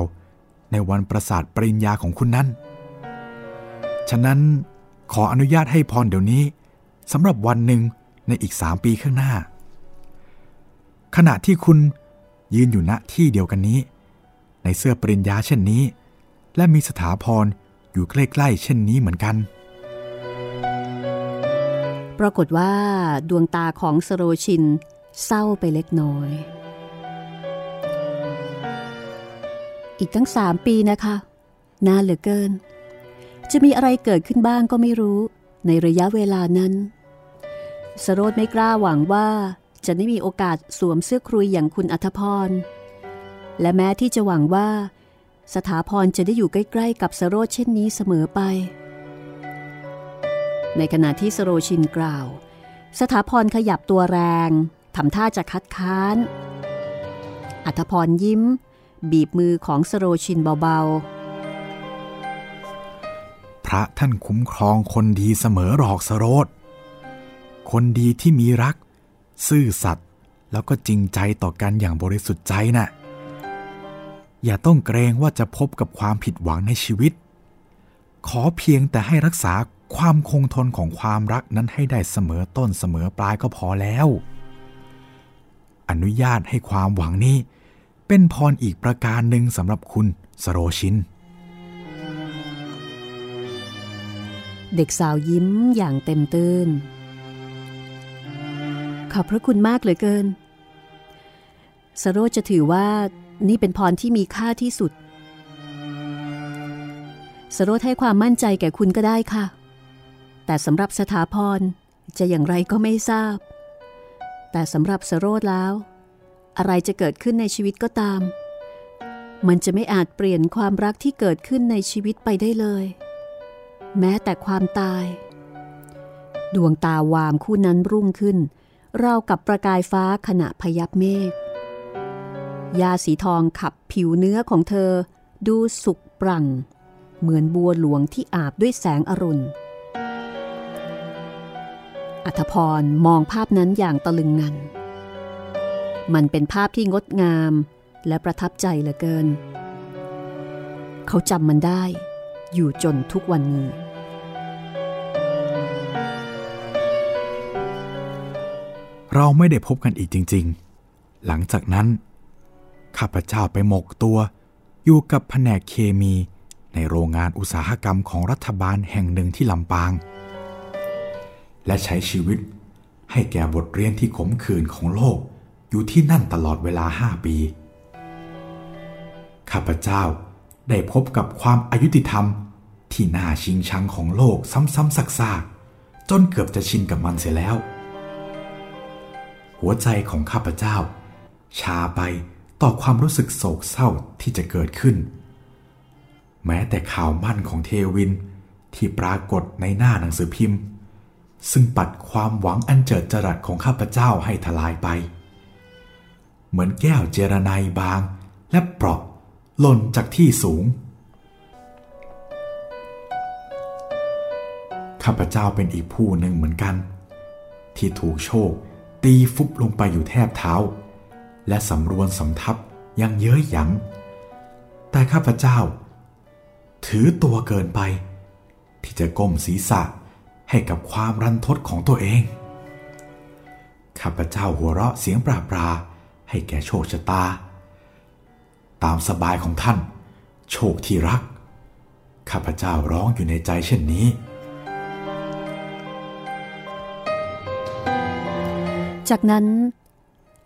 ในวันประสาทปริญญาของคุณนั้น ฉะนั้นขออนุญาตให้พรเดี๋ยวนี้สำหรับวันหนึ่งในอีกสามปีข้างหน้า ขณะที่คุณยืนอยู่ณที่เดียวกันนี้ ในเสื้อปริญญาเช่นนี้ และมีสถาพรอยู่ใกล้ๆเช่นนี้เหมือนกัน ปรากฏว่าดวงตาของสโรชินเศร้าไปเล็กน้อย อีกทั้งสามปีนะคะนานเหลือเกิน จะมีอะไรเกิดขึ้นบ้างก็ไม่รู้ ในระยะเวลานั้น สโรธไม่กล้าหวังว่าจะได้มีโอกาสสวมเสื้อครุยอย่างคุณอัธพร และแม้ที่จะหวังว่า สถาพรจะได้อยู่ใกล้ๆ กับสโรธเช่นนี้เสมอไป ในขณะที่สโรชินกล่าว สถาพรขยับตัวแรงทำท่าจะคัดค้านอัธพรยิ้ม บีบมือของสโรชินเบาๆ พระท่านคุ้มครองคนดีเสมอหรอกสโรธคนดีที่มีรัก ซื่อสัตย์แล้วก็จริงใจต่อกันอย่างบริสุทธิ์ใจน่ะ อย่าต้องเกรงว่าจะพบกับความผิดหวังในชีวิต ขอเพียงแต่ให้รักษาความคงทนของความรักนั้นให้ได้เสมอต้นเสมอปลายก็พอแล้ว อนุญาตให้ความหวังนี้ เป็นพรอีกประการหนึ่งสำหรับคุณสโรชิน เด็กสาวยิ้มอย่างเต็มตื้น ขอบพระคุณมากเหลือเกิน สโรจะถือว่านี่เป็นพรที่มีค่าที่สุด สโรให้ความมั่นใจแก่คุณก็ได้ค่ะ แต่สำหรับสถาพรจะอย่างไรก็ไม่ทราบ แต่สำหรับสโรแล้ว อะไรจะเกิดขึ้นในชีวิตก็ตาม มันจะไม่อาจเปลี่ยนความรักที่เกิดขึ้นในชีวิตไปได้เลย แม้แต่ความตาย ดวงตาวามคู่นั้นรุ่งขึ้นราวกับประกายฟ้าขณะพยับเมฆยาสีทองขับผิวเนื้อของเธอ ดูสุกปรั่ง เหมือนบัวหลวงที่อาบด้วยแสงอรุณ อัธพรมองภาพนั้นอย่างตะลึงงัน มันเป็นภาพที่งดงามและประทับใจเหลือเกิน เขาจำมันได้ อยู่จนทุกวันนี้ เราไม่ได้พบกันอีกจริง ๆ หลังจากนั้น ข้าพเจ้าไปหมกตัวอยู่กับแผนกเคมีในโรงงานอุตสาหกรรมของรัฐบาลแห่งหนึ่งที่ลำปาง และใช้ชีวิตให้แก่บทเรียนที่ขมขื่นของโลก อยู่ที่นั่นตลอดเวลาห้าปี ข้าพเจ้าได้พบกับความอายุติธรรมที่น่าชิงชังของโลกซ้ำๆซักๆ จนเกือบจะชินกับมันเสียแล้ว หัวใจของข้าพเจ้า ชาไปต่อความรู้สึกโศกเศร้าที่จะเกิดขึ้น แม้แต่ข่าวมั่นของเทวินที่ปรากฏในหน้าหนังสือพิมพ์ ซึ่งปัดความหวังอันเจิดจรัสของข้าพเจ้าให้ทลายไป เหมือนแก้วเจรไนบาง และเปราะหล่นจากที่สูง ข้าพเจ้าเป็นอีกผู้หนึ่งเหมือนกัน ที่ถูกโชคตีฟุบลงไปอยู่แทบเท้า และสำรวนสำทับยังเย้ยหยันแต่ข้าพเจ้า ถือตัวเกินไป ที่จะก้มศีรษะให้กับความรันทดของตัวเอง ข้าพเจ้าหัวเราะเสียงปราปรา ให้แก่โชคชะตา ตามสบายของท่าน โชคที่รัก ข้าพเจ้าร้องอยู่ในใจเช่นนี้ จากนั้น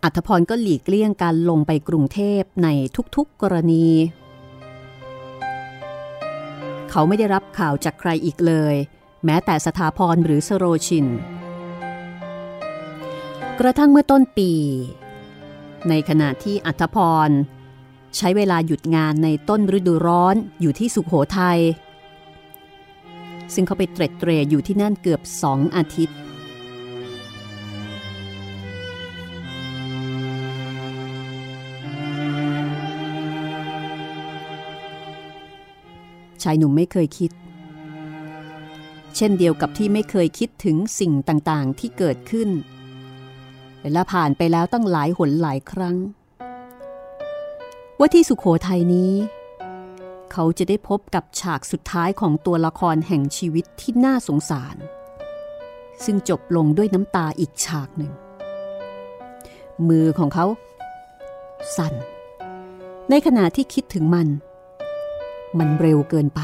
อัธพรก็หลีกเลี่ยงการลงไปกรุงเทพในทุกๆกรณี เขาไม่ได้รับข่าวจากใครอีกเลย แม้แต่สถาพรหรือสโรชิน กระทั่งเมื่อต้นปี ในขณะที่อัธพร ใช้เวลาหยุดงานในต้นฤดูร้อนอยู่ที่สุขโขทยัยซึ่งเขาไปเตร็ดเตรอยู่ที่นั่นเกือบสองอาทิตย์ ชายหนุ่มไม่เคยคิด เช่นเดียวกับที่ไม่เคยคิดถึงสิ่งต่างๆที่เกิดขึ้น และผ่านไปแล้วตั้งหลายหนหลายครั้ง ว่าที่สุขโขทัยนี้ เขาจะได้พบกับฉากสุดท้ายของตัวละครแห่งชีวิตที่น่าสงสาร ซึ่งจบลงด้วยน้ำตาอีกฉากหนึ่ง มือของเขา สั่น ในขณะที่คิดถึงมัน มันเร็วเกินไป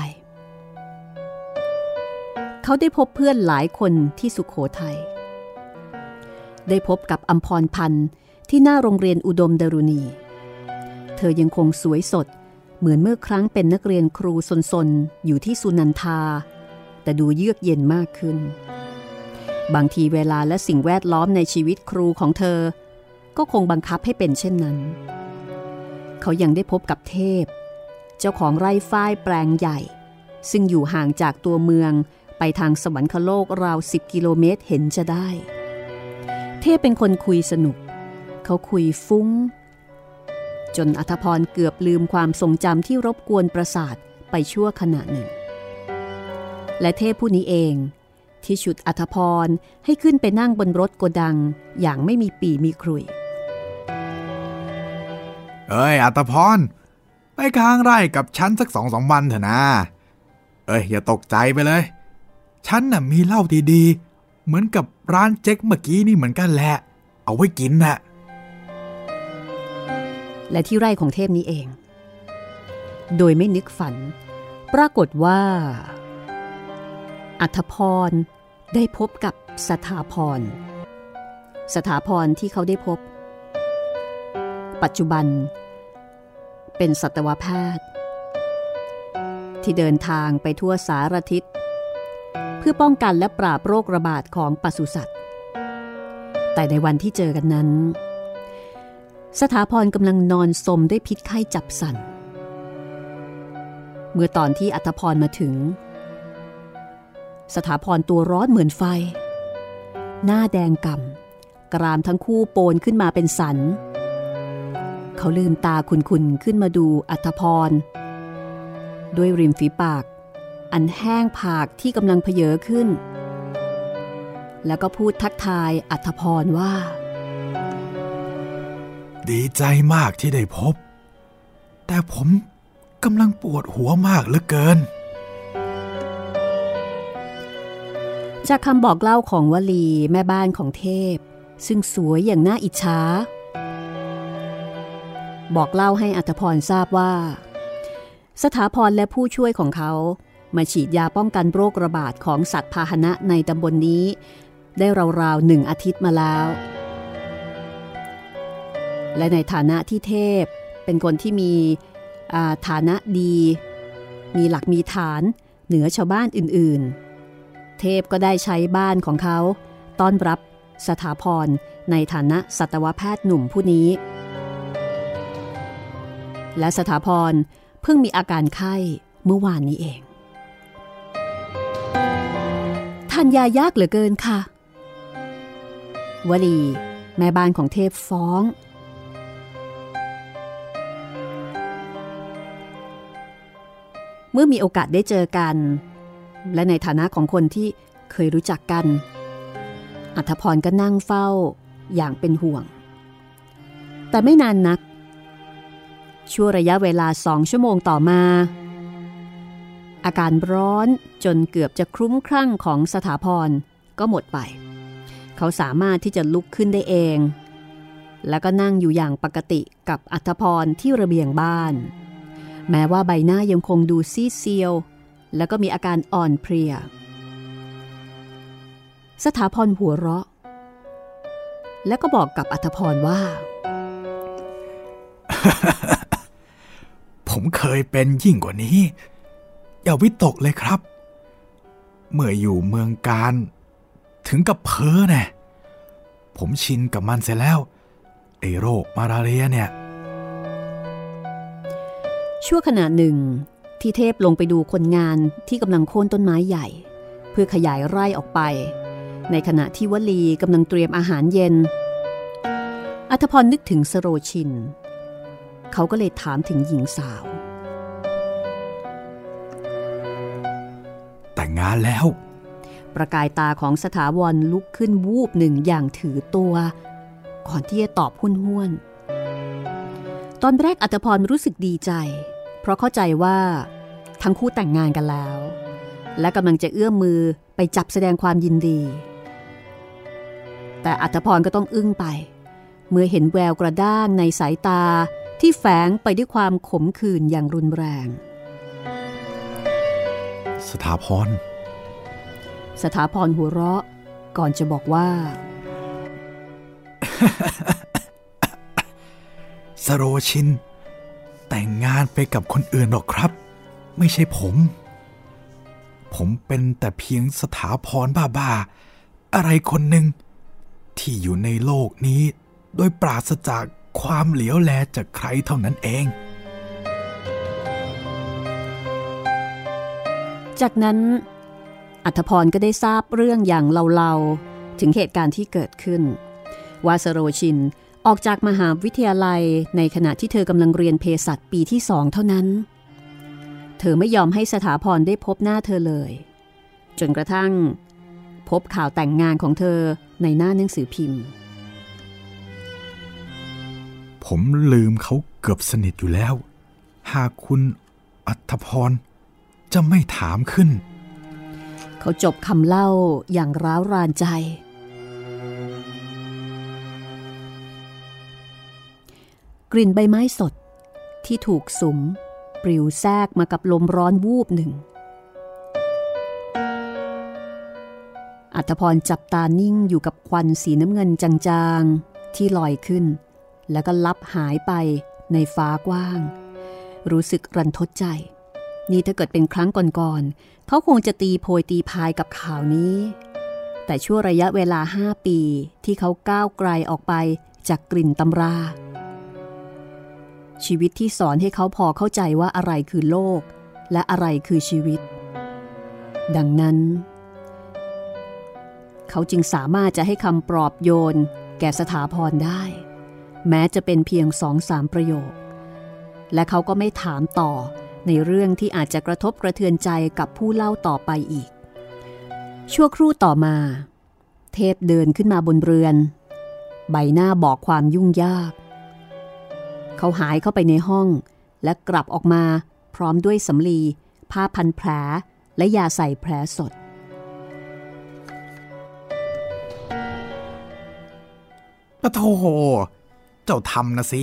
เขาได้พบเพื่อนหลายคนที่สุขโขทยัย ได้พบกับอัมพรพันธ์ที่หน้าโรงเรียนอุดมดารุณี เธอยังคงสวยสด เหมือนเมื่อครั้งเป็นนักเรียนครูสนๆ อยู่ที่สุนันทา แต่ดูเยือกเย็นมากขึ้น บางทีเวลาและสิ่งแวดล้อมในชีวิตครูของเธอ ก็คงบังคับให้เป็นเช่นนั้น เขายังได้พบกับเทพ เจ้าของไร่ฝ้ายแปลงใหญ่ ซึ่งอยู่ห่างจากตัวเมืองไปทางสวรรคโลกราวสิบกิโลเมตรเห็นจะได้ ทพเป็นคนคุยสนุก เขาคุยฟุ้ง จนอัธพรเกือบลืมความทรงจำที่รบกวนประสาทไปชั่วขณะหนึ่ง และเทพผู้นี้เองที่ฉุดอัธพรให้ขึ้นไปนั่งบนรถโกดังอย่างไม่มีปีมีครุย เอ้ยอัตพร ไปค้างไร่กับฉันสักสองสามวันเถอะนะ เอ้ยอย่าตกใจไปเลย ฉันน่ะมีเหล้าดีๆ เหมือนกับร้านเจ๊กเมื่อกี้นี่เหมือนกันแหละ เอาไว้กินน่ะและที่ไร่ของเทพนี้เอง โดยไม่นึกฝัน ปรากฏว่า อัธพรได้พบกับสถาพร สถาพรที่เขาได้พบ ปัจจุบัน เป็นสัตวแพทย์ ที่เดินทางไปทั่วสารทิศ พื่อป้องกันและปราบโรคระบาดของปศุสัตว์ แต่ในวันที่เจอกันนั้น สถาพรกำลังนอนสมด้วยพิษไข้จับสัน เมื่อตอนที่อัธพรมาถึง สถาพรตัวร้อนเหมือนไฟ หน้าแดงก่ำกรามทั้งคู่โปนขึ้นมาเป็นสัน เขาลืมตาคุนๆขึ้นมาดูอัธพร ด้วยริมฝีปาก อันแห้งผากที่กำลังเพเยอขึ้น แล้วก็พูดทักทายอัธพรว่า ดีใจมากที่ได้พบ แต่ผมกำลังปวดหัวมากเหลือเกิน จากคำบอกเล่าของวลีแม่บ้านของเทพ ซึ่งสวยอย่างน่าอิจฉาบอกเล่าให้อัตพรทราบว่า สถาพรและผู้ช่วยของเขา มาฉีดยาป้องกันโรคระบาดของสัตว์พาหนะในตำบลนนี้ ได้ราวๆหนึ่งอาทิตย์มาแล้ว และในฐานะที่เทพเป็นคนที่มีฐานะดี มีหลักมีฐานเหนือชาวบ้านอื่นๆ เทพก็ได้ใช้บ้านของเขา ต้อนรับสถาพรในฐานะสัตวแพทย์หนุ่มผู้นี้ และสถาพรเพิ่งมีอาการไข้เมื่อวานนี้เองานยายากเหลือเกินค่ะ วลี แม่บ้านของเทพฟ้อง เมื่อมีโอกาสได้เจอกัน และในฐานะของคนที่เคยรู้จักกัน อัธพรก็นั่งเฝ้าอย่างเป็นห่วง แต่ไม่นานนัก ชั่วระยะเวลาสองชั่วโมงต่อมา อาการร้อนจนเกือบจะคลุ้มคลั่งของสถาพรก็หมดไป เขาสามารถที่จะลุกขึ้นได้เอง แล้วก็นั่งอยู่อย่างปกติกับอัธพรที่ระเบียงบ้าน แม้ว่าใบหน้ายังคงดูซีดเซียว แล้วก็มีอาการอ่อนเพลีย สถาพรหัวเราะ แล้วก็บอกกับอัธพรว่า ผมเคยเป็นยิ่งกว่านี้ อย่าวิตกเลยครับ เมื่ออยู่เมืองการ ถึงกับเพ้อแน่ผมชินกับมันเสียแล้ว ไอโรคมาลาเรียเนี่ย ชั่วขณะหนึ่ง ที่เทพลงไปดูคนงานที่กำลังโค่นต้นไม้ใหญ่ เพื่อขยายไร่ออกไป ในขณะที่วลีกำลังเตรียมอาหารเย็น อัธพรนึกถึงสโรชิน เขาก็เลยถามถึงหญิงสาว งงานแล้ว ประกายตาของสถาวรลุกขึ้นวูบหนึ่งอย่างถือตัว ก่อนที่จะตอบหุ้นห้วน ตอนแรกอัตพรรู้สึกดีใจ เพราะเข้าใจว่าทั้งคู่แต่งงานกันแล้ว และกำลังจะเอื้อมมือไปจับแสดงความยินดี แต่อัตพรก็ต้องอึ้งไป เมื่อเห็นแววกระด้างในสายตาที่แฝงไปด้วยความขมขื่นอย่างรุนแรง สถาพร สถาพรหัวเราะก่อนจะบอกว่า สโรชิน แต่งงานไปกับคนอื่นหรอกครับ ไม่ใช่ผม ผมเป็นแต่เพียงสถาพรบ้าๆ อะไรคนหนึ่งที่อยู่ในโลกนี้ โดยปราศจากความเหลียวแลจากใครเท่านั้นเอง จากนั้นอัธพรก็ได้ทราบเรื่องอย่างเล่าๆ ถึงเหตุการณ์ที่เกิดขึ้นว่าสโรชินออกจากมหาวิทยาลัยในขณะที่เธอกำลังเรียนเภสัชปีที่สองเท่านั้น เธอไม่ยอมให้สถาพรได้พบหน้าเธอเลย จนกระทั่ง พบข่าวแต่งงานของเธอในหน้าหนังสือพิมพ์ ผมลืมเขาเกือบสนิทอยู่แล้ว หากคุณอัธพร จะไม่ถามขึ้น เขาจบคำเล่าอย่างร้าวรานใจ กลิ่นใบไม้สดที่ถูกสุม ปลิวแทรกมากับลมร้อนวูบหนึ่ง อัธพรจับตานิ่งอยู่กับควันสีน้ำเงินจางๆ ที่ลอยขึ้น แล้วก็ลับหายไปในฟ้ากว้าง รู้สึกรันทดใจ นี่ถ้าเกิดเป็นครั้งก่อนๆเขาคงจะตีโพยตีพายกับข่าวนี้ แต่ช่วระยะเวลาห้าปีที่เขาก้าวไกลออกไปจากกลิ่นตำรา ชีวิตที่สอนให้เขาพอเข้าใจว่าอะไรคือโลก และอะไรคือชีวิต ดังนั้น เขาจึงสามารถจะให้คำปลอบโยน แก่สถาพรได้ แม้จะเป็นเพียงสองสามประโยค และเขาก็ไม่ถามต่อ ในเรื่องที่อาจจะกระทบกระเทือนใจกับผู้เล่าต่อไปอีก ชั่วครู่ต่อมา เทพเดินขึ้นมาบนเรือน ใบหน้าบอกความยุ่งยาก เขาหายเข้าไปในห้องและกลับออกมาพร้อมด้วยสำลี ผ้าพันแผลและยาใส่แผลสด ปะโทเจ้าทำนะสิ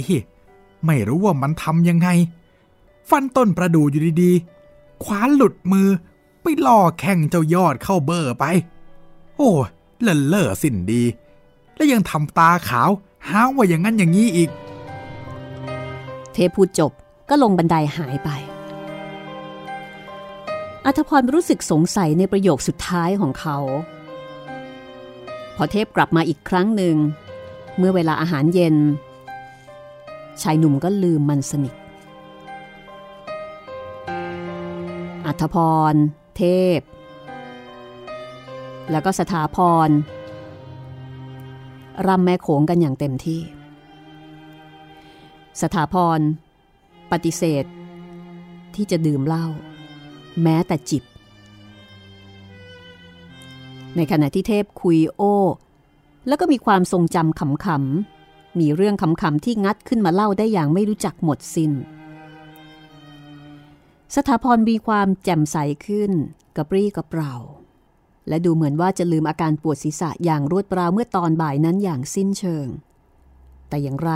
ไม่รู้ว่ามันทำยังไง ฟันต้นประดูอยู่ดีๆขวานหลุดมือ ไปล่อแข่งเจ้ายอดเข้าเบอร์ไป โอ้เล่นเล่อสิ้นดี และยังทำตาขาวห้าวว่าอย่างนั้นอย่างนี้อีก เทพพูดจบก็ลงบันไดหายไป อัธพรรู้สึกสงสัยในประโยคสุดท้ายของเขา พอเทพกลับมาอีกครั้งหนึ่ง เมื่อเวลาอาหารเย็น ชายหนุ่มก็ลืมมันสนิท อัธพร เทพ แล้วก็สถาพรรำแม่โขงกันอย่างเต็มที่ สถาพร ปฏิเสธ ที่จะดื่มเหล้าแม้แต่จิบ ในขณะที่เทพคุยโอ้ แล้วก็มีความทรงจำขำๆ มีเรื่องขำๆที่งัดขึ้นมาเล่าได้อย่างไม่รู้จักหมดสิน้น สถาพรมีความแจ่มใสขึ้นกระปรี้กระเปร่า และดูเหมือนว่าจะลืมอาการปวดศีรษะอย่างรวดเปราเมื่อตอนบ่ายนั้นอย่างสิ้นเชิง แต่อย่างไร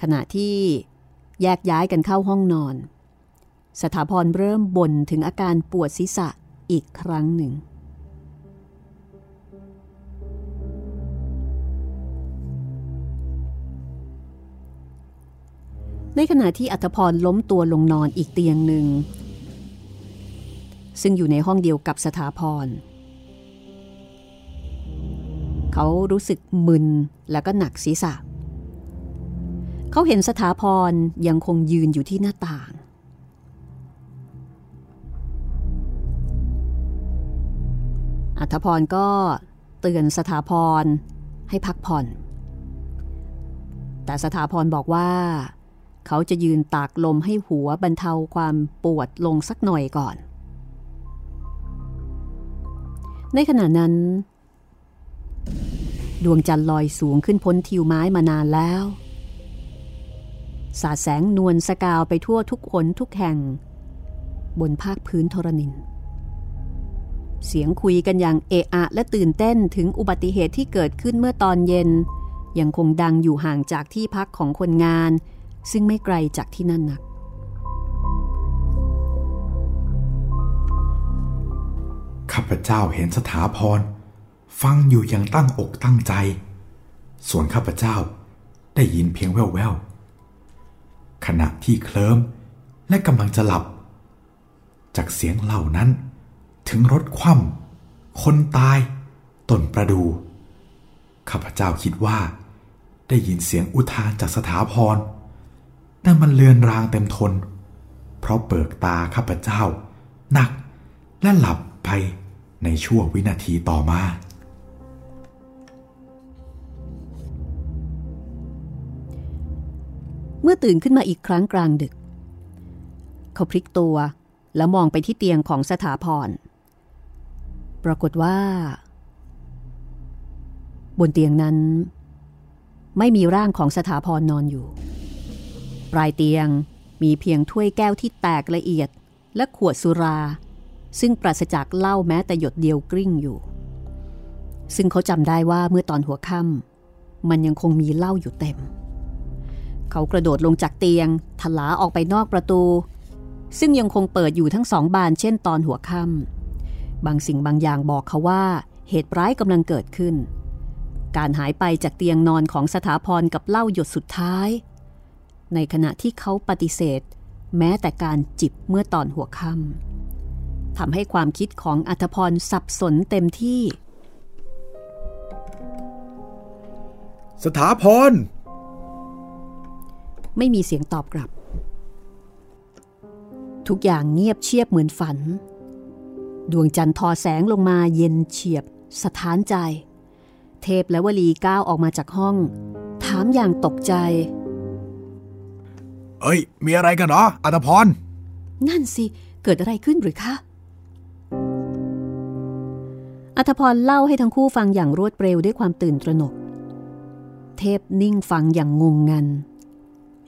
ขณะที่แยกย้ายกันเข้าห้องนอน สถาพรเริ่มบ่นถึงอาการปวดศีรษะอีกครั้งหนึ่ง ในขณะที่อัธพรล้มตัวลงนอนอีกเตียงหนึ่ง ซึ่งอยู่ในห้องเดียวกับสถาพร เขารู้สึกมึนแล้วก็หนักศีรษะ เขาเห็นสถาพรยังคงยืนอยู่ที่หน้าต่าง อัธพรก็เตือนสถาพรให้พักผ่อน แต่สถาพรบอกว่า เขาจะยืนตากลมให้หัวบรรเทาความปวดลงสักหน่อยก่อน ในขณะนั้น ดวงจันทร์ลอยสูงขึ้นพ้นทิวไม้มานานแล้ว สาดแสงนวลสกาวไปทั่วทุกขนทุกแห่ง บนภาคพื้นทรนิน เสียงคุยกันอย่างเอะอะและตื่นเต้นถึงอุบัติเหตุที่เกิดขึ้นเมื่อตอนเย็น ยังคงดังอยู่ห่างจากที่พักของคนงาน ซึ่งไม่ไกลจากที่นั่นนัก ข้าพเจ้าเห็นสถาพร ฟังอยู่อย่างตั้งอกตั้งใจ ส่วนข้าพเจ้าได้ยินเพียงแว่วๆขณะที่เคลิ้มและกำลังจะหลับ จากเสียงเหล่านั้น ถึงรถคว่ำคนตายต้นประดู ข้าพเจ้าคิดว่า ได้ยินเสียงอุทานจากสถาพร แต่มันเลือนรางเต็มทน เพราะเปิกตาข้าพเจ้า หนักและหลับไปในชั่ววินาทีต่อมา เมื่อตื่นขึ้นมาอีกครั้งกลางดึก เขาพลิกตัวแล้วมองไปที่เตียงของสถาพร ปรากฏว่า บนเตียงนั้น ไม่มีร่างของสถาพรนอนอยู่ ปลายเตียง มีเพียงถ้วยแก้วที่แตกละเอียดและขวดสุรา ซึ่งปราศจากเหล้าแม้แต่หยดเดียวกริ้งอยู่ ซึ่งเขาจำได้ว่าเมื่อตอนหัวค่ำมันยังคงมีเหล้าอยู่เต็ม เขากระโดดลงจากเตียงทลาออกไปนอกประตู ซึ่งยังคงเปิดอยู่ทั้งสองบานเช่นตอนหัวค่ำบางสิ่งบางอย่างบอกเขาว่าเหตุร้ายกำลังเกิดขึ้น การหายไปจากเตียงนอนของสถาพรกับเหล้าหยดสุดท้าย ในขณะที่เขาปฏิเสธ แม้แต่การจิบเมื่อตอนหัวค่ำทำให้ความคิดของอัธพรสับสนเต็มที่ สถาพร ไม่มีเสียงตอบกลับ ทุกอย่างเงียบเชียบเหมือนฝัน ดวงจันทร์ทอแสงลงมาเย็นเฉียบ สถานใจ เทพและวลีก้าวออกมาจากห้อง ถามอย่างตกใจ เอ้ย มีอะไรกันเหรออัตพร นั่นสิ เกิดอะไรขึ้นหรือคะอัธพรเล่าให้ทั้งคู่ฟังอย่างรวดเร็วด้วยความตื่นตระหนก เทพนิ่งฟังอย่างงงงัน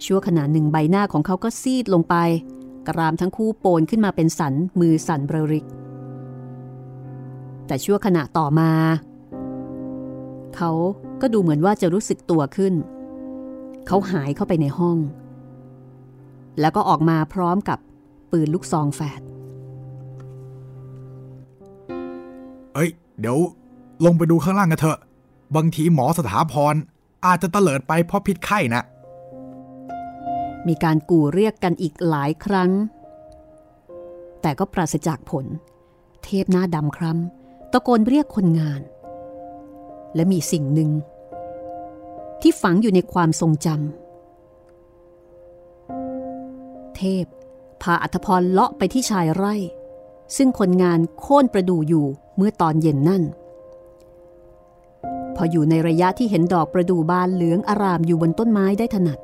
ชั่วขณะหนึ่งใบหน้าของเขาก็ซีดลงไป กรามทั้งคู่โปนขึ้นมาเป็นสันมือสันเบรริก แต่ชั่วขณะต่อมา เขาก็ดูเหมือนว่าจะรู้สึกตัวขึ้น เขาหายเข้าไปในห้อง แล้วก็ออกมาพร้อมกับปืนลูกซองแฝด เอ้ย เดี๋ยวลงไปดูข้างล่างกันเถอะ บางทีหมอสถาพร อาจจะเตลิดไปเพราะพิษไข้นะ มีการกู่เรียกกันอีกหลายครั้ง แต่ก็ปราศจากผล เทพหน้าดำคล้ำตะโกนเรียกคนงาน และมีสิ่งหนึ่ง ที่ฝังอยู่ในความทรงจำ เทพ พาอัธพรเลาะไปที่ชายไร่ ซึ่งคนงานโค่นประดู่อยู่เมื่อตอนเย็นนั่น พออยู่ในระยะที่เห็นดอกประดู่บานเหลืองอารามอยู่บนต้นไม้ได้ถนัด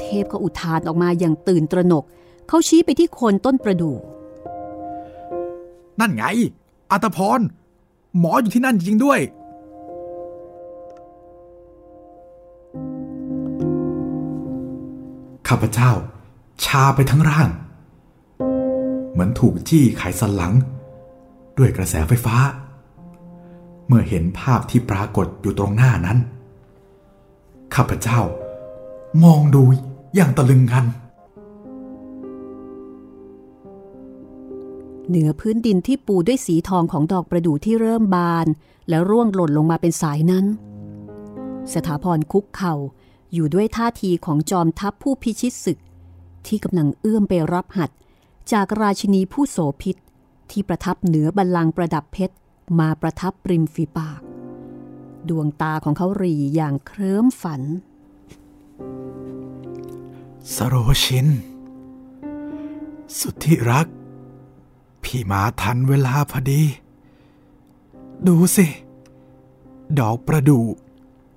เทพก็อุทานออกมาอย่างตื่นตระหนก เขาชี้ไปที่โคนต้นประดู่ นั่นไง อัตพร หมออยู่ที่นั่นจริงด้วยข้าพเจ้า ชาไปทั้งร่าง เหมือนถูกจี้ไขสันหลัง ด้วยกระแสไฟฟ้า เมื่อเห็นภาพที่ปรากฏอยู่ตรงหน้านั้น ข้าพเจ้ามองดูอย่างตะลึงงัน เหนือพื้นดินที่ปูด้วยสีทองของดอกประดู่ที่เริ่มบาน แล้วร่วงหล่นลงมาเป็นสายนั้น สถาพรคุกเข่าอยู่ด้วยท่าทีของจอมทัพผู้พิชิตศึก ที่กำลังเอื้อมไปรับหัดจากราชินีผู้โสพิษที่ประทับเหนือบัลลังก์ประดับเพชรมาประทับริมฝีปาก ดวงตาของเขาหรีอย่างเคลิ้มฝัน สโรชิน สุดที่รัก พี่มาทันเวลาพอดี ดูสิ ดอกประดู่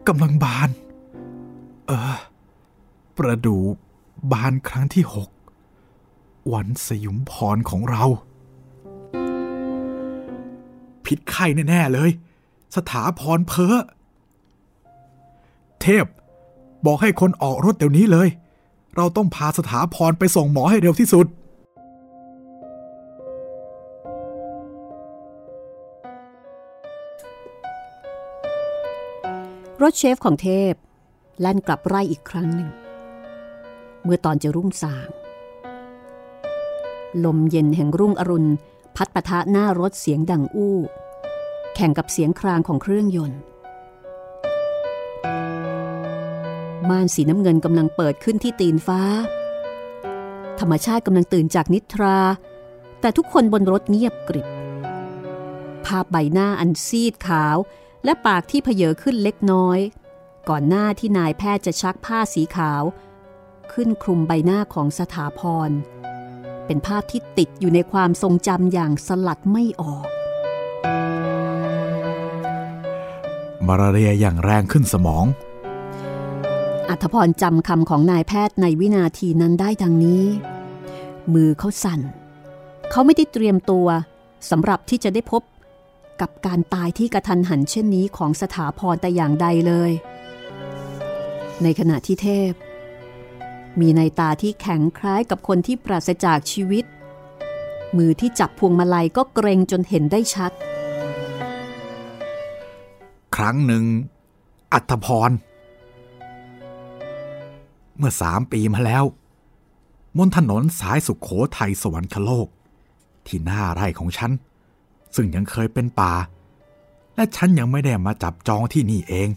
กำลังบาน เออ ประดู่ บานครั้งที่หกวันสยุมพรของเรา ผิดไข้แน่ ๆ เลย สถาพรเพ้อ เทพ บอกให้คนออกรถเดี๋ยวนี้เลย เราต้องพาสถาพรไปส่งหมอให้เร็วที่สุด รถเชฟของเทพ แล่นกลับไร่อีกครั้งหนึ่ง เมื่อตอนจะรุ่งสาง ลมเย็นแห่งรุ่งอรุณ พัดปะทะหน้ารถเสียงดังอู้ แข่งกับเสียงครางของเครื่องยนต์ ม่านสีน้ำเงินกำลังเปิดขึ้นที่ตีนฟ้า ธรรมชาติกำลังตื่นจากนิทรา แต่ทุกคนบนรถเงียบกริบ ภาพใบหน้าอันซีดขาว และปากที่เพเยอขึ้นเล็กน้อย ก่อนหน้าที่นายแพทย์จะชักผ้าสีขาว ขึ้นคลุมใบหน้าของสถาพร เป็นภาพที่ติดอยู่ในความทรงจำอย่างสลัดไม่ออก มาลาเรียอย่างแรงขึ้นสมอง อัธพรจำคำของนายแพทย์ในวินาทีนั้นได้ดังนี้ มือเขาสั่น เขาไม่ได้เตรียมตัวสำหรับที่จะได้พบกับการตายที่กระทันหันเช่นนี้ของสถาพรแต่อย่างใดเลย ในขณะที่เทพ มีในตาที่แข็งคล้ายกับคนที่ปราศจากชีวิต มือที่จับพวงมาลัยก็เกรงจนเห็นได้ชัด ครั้งหนึ่ง อัธพร เมื่อสามปีมาแล้ว บนถนนสายสุขโขทัยสวรรคโลก ที่หน้าไร่ของฉัน ซึ่งยังเคยเป็นป่า และฉันยังไม่ได้มาจับจองที่นี่เอง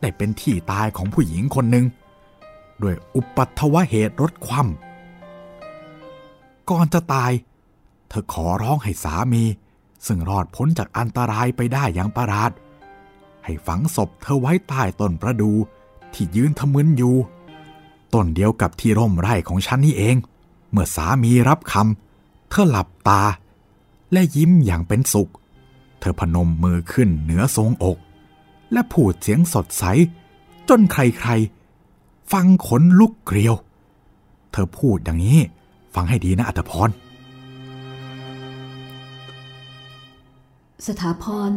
ได้เป็นที่ตายของผู้หญิงคนหนึ่ง ด้วยอุปัตวเหตุรถคว่ำก่อนจะตาย เธอขอร้องให้สามี ซึ่งรอดพ้นจากอันตรายไปได้อย่างประหลาด ให้ฝังศพเธอไว้ใต้ต้นประดูที่ยืนทะมึนอยู่ต้นเดียวกับที่ร่มไร่ของฉันนี่เอง เมื่อสามีรับคำเธอหลับตา และยิ้มอย่างเป็นสุข เธอพนมมือขึ้นเหนือทรงอก และพูดเสียงสดใส จนใครๆ ฟังขนลุกเกลียว เธอพูดอย่างนี้ ฟังให้ดีนะอัตพร สถาพร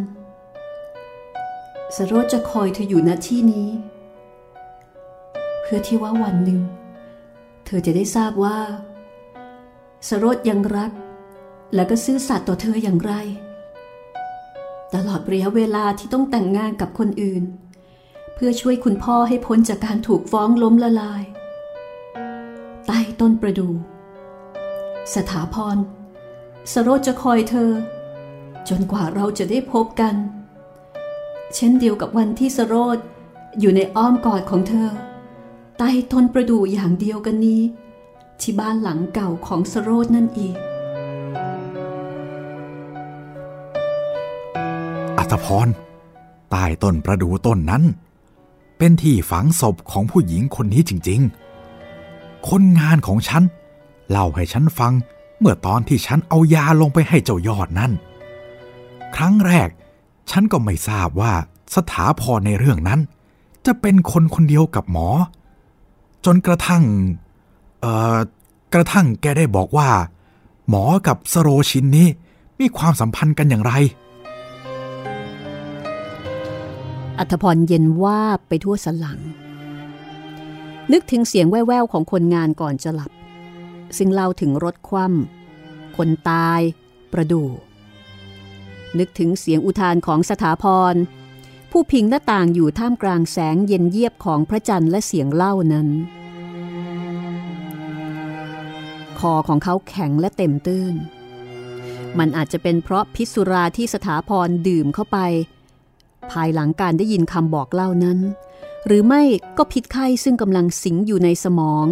สโรจจะคอยเธออยู่ณที่นี้ เพื่อที่ว่าวันหนึ่ง เธอจะได้ทราบว่า สโรจยังรัก และก็ซื่อสัตย์ต่อเธออย่างไร ตลอดระยะเวลาที่ต้องแต่งงานกับคนอื่นเเพื่อช่วยคุณพ่อให้พ้นจากการถูกฟ้องล้มละลาย ใต้ต้นประดู สถาพร สโรจจะคอยเธอ จนกว่าเราจะได้พบกัน เช่นเดียวกับวันที่สโรธอยู่ในอ้อมกอดของเธอ ใต้ต้นประดู่อย่างเดียวกันนี้ ที่บ้านหลังเก่าของสโรธนั่นอีก อัตพรใต้ต้นประดู่ต้นนั้น เป็นที่ฝังศพของผู้หญิงคนนี้จริงๆ คนงานของฉัน เล่าให้ฉันฟังเมื่อตอนที่ฉันเอายาลงไปให้เจ้ายอดนั่น ครั้งแรก ฉันก็ไม่ทราบว่าสถาพรในเรื่องนั้น จะเป็นคนคนเดียวกับหมอ จนกระทั่ง เอ่อ กระทั่งแกได้บอกว่า หมอกับสโรชินนี้มีความสัมพันธ์กันอย่างไร อัธพรเย็นว่าไปทั่วสลัง นึกถึงเสียงแว่วๆของคนงานก่อนจะหลับ ซึ่งเล่าถึงรถคว่ำคนตาย ประดู นึกถึงเสียงอุทานของสถาพร ผู้พิงหน้าต่างอยู่ท่ามกลางแสงเย็นเยียบของพระจันทร์และเสียงเล่านั้น คอของเขาแข็งและเต็มตื้น มันอาจจะเป็นเพราะพิษสุราที่สถาพรดื่มเข้าไป ภายหลังการได้ยินคำบอกเล่านั้น หรือไม่ก็พิษไข้ซึ่งกำลังสิงอยู่ในสมอง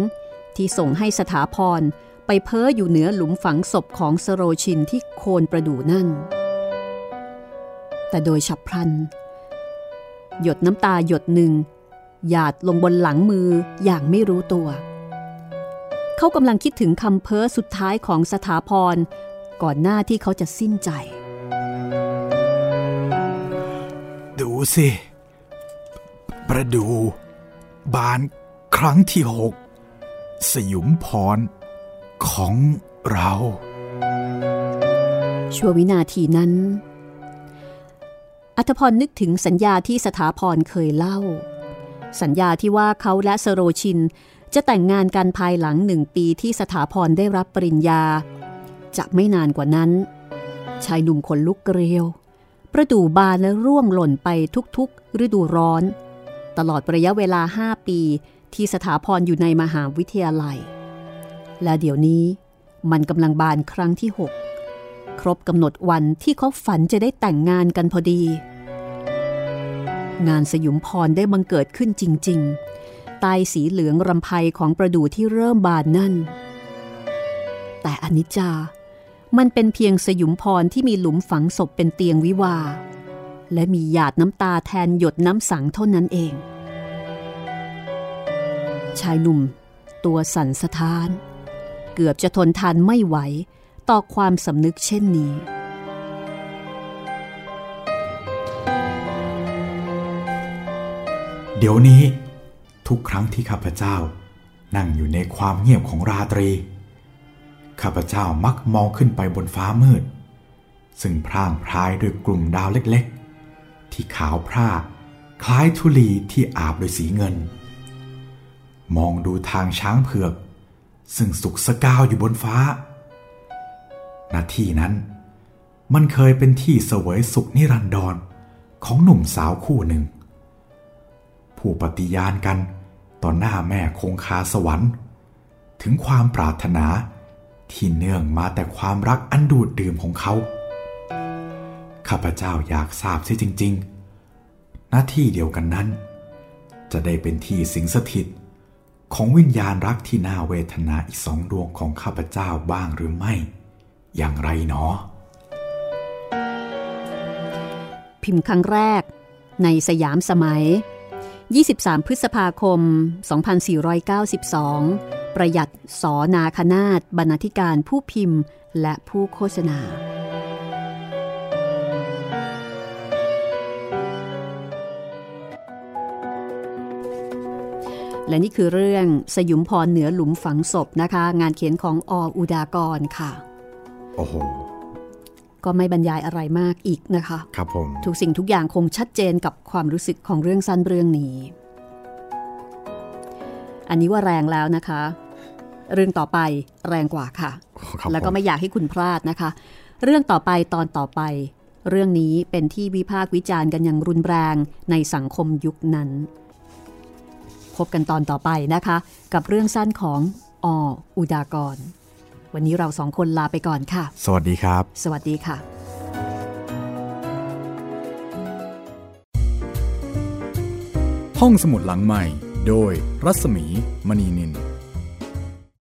ที่ส่งให้สถาพรไปเพ้ออยู่เหนือหลุมฝังศพของสโรชินที่โคนประดู่นั่น แต่โดยฉับพลัน หยดน้ำตาหยดหนึ่ง หยาดลงบนหลังมืออย่างไม่รู้ตัว เขากำลังคิดถึงคำเพ้อสุดท้ายของสถาพรก่อนหน้าที่เขาจะสิ้นใจ ดูสิ ประดู บานครั้งที่หก สยุมพรของเรา ชั่ววินาทีนั้น อัธพรนึกถึงสัญญาที่สถาพรเคยเล่า สัญญาที่ว่าเขาและสโรชิน จะแต่งงานกันภายหลังหนึ่งปีที่สถาพรได้รับปริญญา จะไม่นานกว่านั้น ชายหนุ่มขนลุกเกลียว ประดู่บานและร่วงหล่นไปทุกๆ ฤดูร้อน ตลอดระยะเวลาห้าปีที่สถาพรอยู่ในมหาวิทยาลัย และเดี๋ยวนี้มันกำลังบานครั้งที่หกครบกำหนดวันที่เขาฝันจะได้แต่งงานกันพอดี งานสยุมพรได้บังเกิดขึ้นจริง ๆ ใต้สีเหลืองรำไพของประดู่ที่เริ่มบานนั่น แต่อนิจจา มันเป็นเพียงสยุมพรที่มีหลุมฝังศพเป็นเตียงวิวา และมีหยาดน้ำตาแทนหยดน้ำสังเท่านั้นเอง ชายหนุ่ม ตัวสั่นสะท้าน เกือบจะทนทานไม่ไหวต่อความสำนึกเช่นนี้ เดี๋ยวนี้ ทุกครั้งที่ข้าพเจ้า นั่งอยู่ในความเงียบของราตรี ข้าพเจ้ามักมองขึ้นไปบนฟ้ามืด ซึ่งพร่างพรายด้วยกลุ่มดาวเล็กๆ ที่ขาวพร่าคล้ายธุลีที่อาบด้วยสีเงิน มองดูทางช้างเผือก ซึ่งสุกสกาวอยู่บนฟ้าณที่นั้น มันเคยเป็นที่เสวยสุขนิรันดรของหนุ่มสาวคู่หนึ่ง ผู้ปฏิญาณกันต่อหน้าแม่คงคาสวรรค์ ถึงความปรารถนา ที่เนื่องมาแต่ความรักอันดูดดื่มของเขา ข้าพเจ้าอยากทราบเสียจริง ๆ หน้าที่เดียวกันนั้น จะได้เป็นที่สิงสถิต ของวิญญาณรักที่น่าเวทนาอีกสองดวงของข้าพเจ้าบ้างหรือไม่ อย่างไรหนอพิมพ์ครั้งแรกในสยามสมัย 23 พฤษภาคม 2492 ประหยัดสอนาคนาตบรรณาธิการผู้พิมพ์และผู้โฆษณา และนี่คือเรื่องสยุมพรเหนือหลุมฝังศพนะคะ งานเขียนของออุดากรค่ะ โอ้โหก็ไม่บรรยายอะไรมากอีกนะคะ ครับผม ทุกสิ่งทุกอย่างคงชัดเจนกับความรู้สึกของเรื่องสั้นเรื่องนี้ อันนี้ว่าแรงแล้วนะคะ เรื่องต่อไปแรงกว่าค่ะครับแล้วก็ผมไม่อยากให้คุณพลาดนะคะ เรื่องต่อไปตอนต่อไป เรื่องนี้เป็นที่วิพากษ์วิจารณ์กันอย่างรุนแรงในสังคมยุคนั้น พบกันตอนต่อไปนะคะ กับเรื่องสั้นของออุดากร วันนี้เราสองคนลาไปก่อนค่ะ สวัสดีครับ สวัสดีค่ะ ห้องสมุดหลังใหม่ โดยรัศมีมณีนิน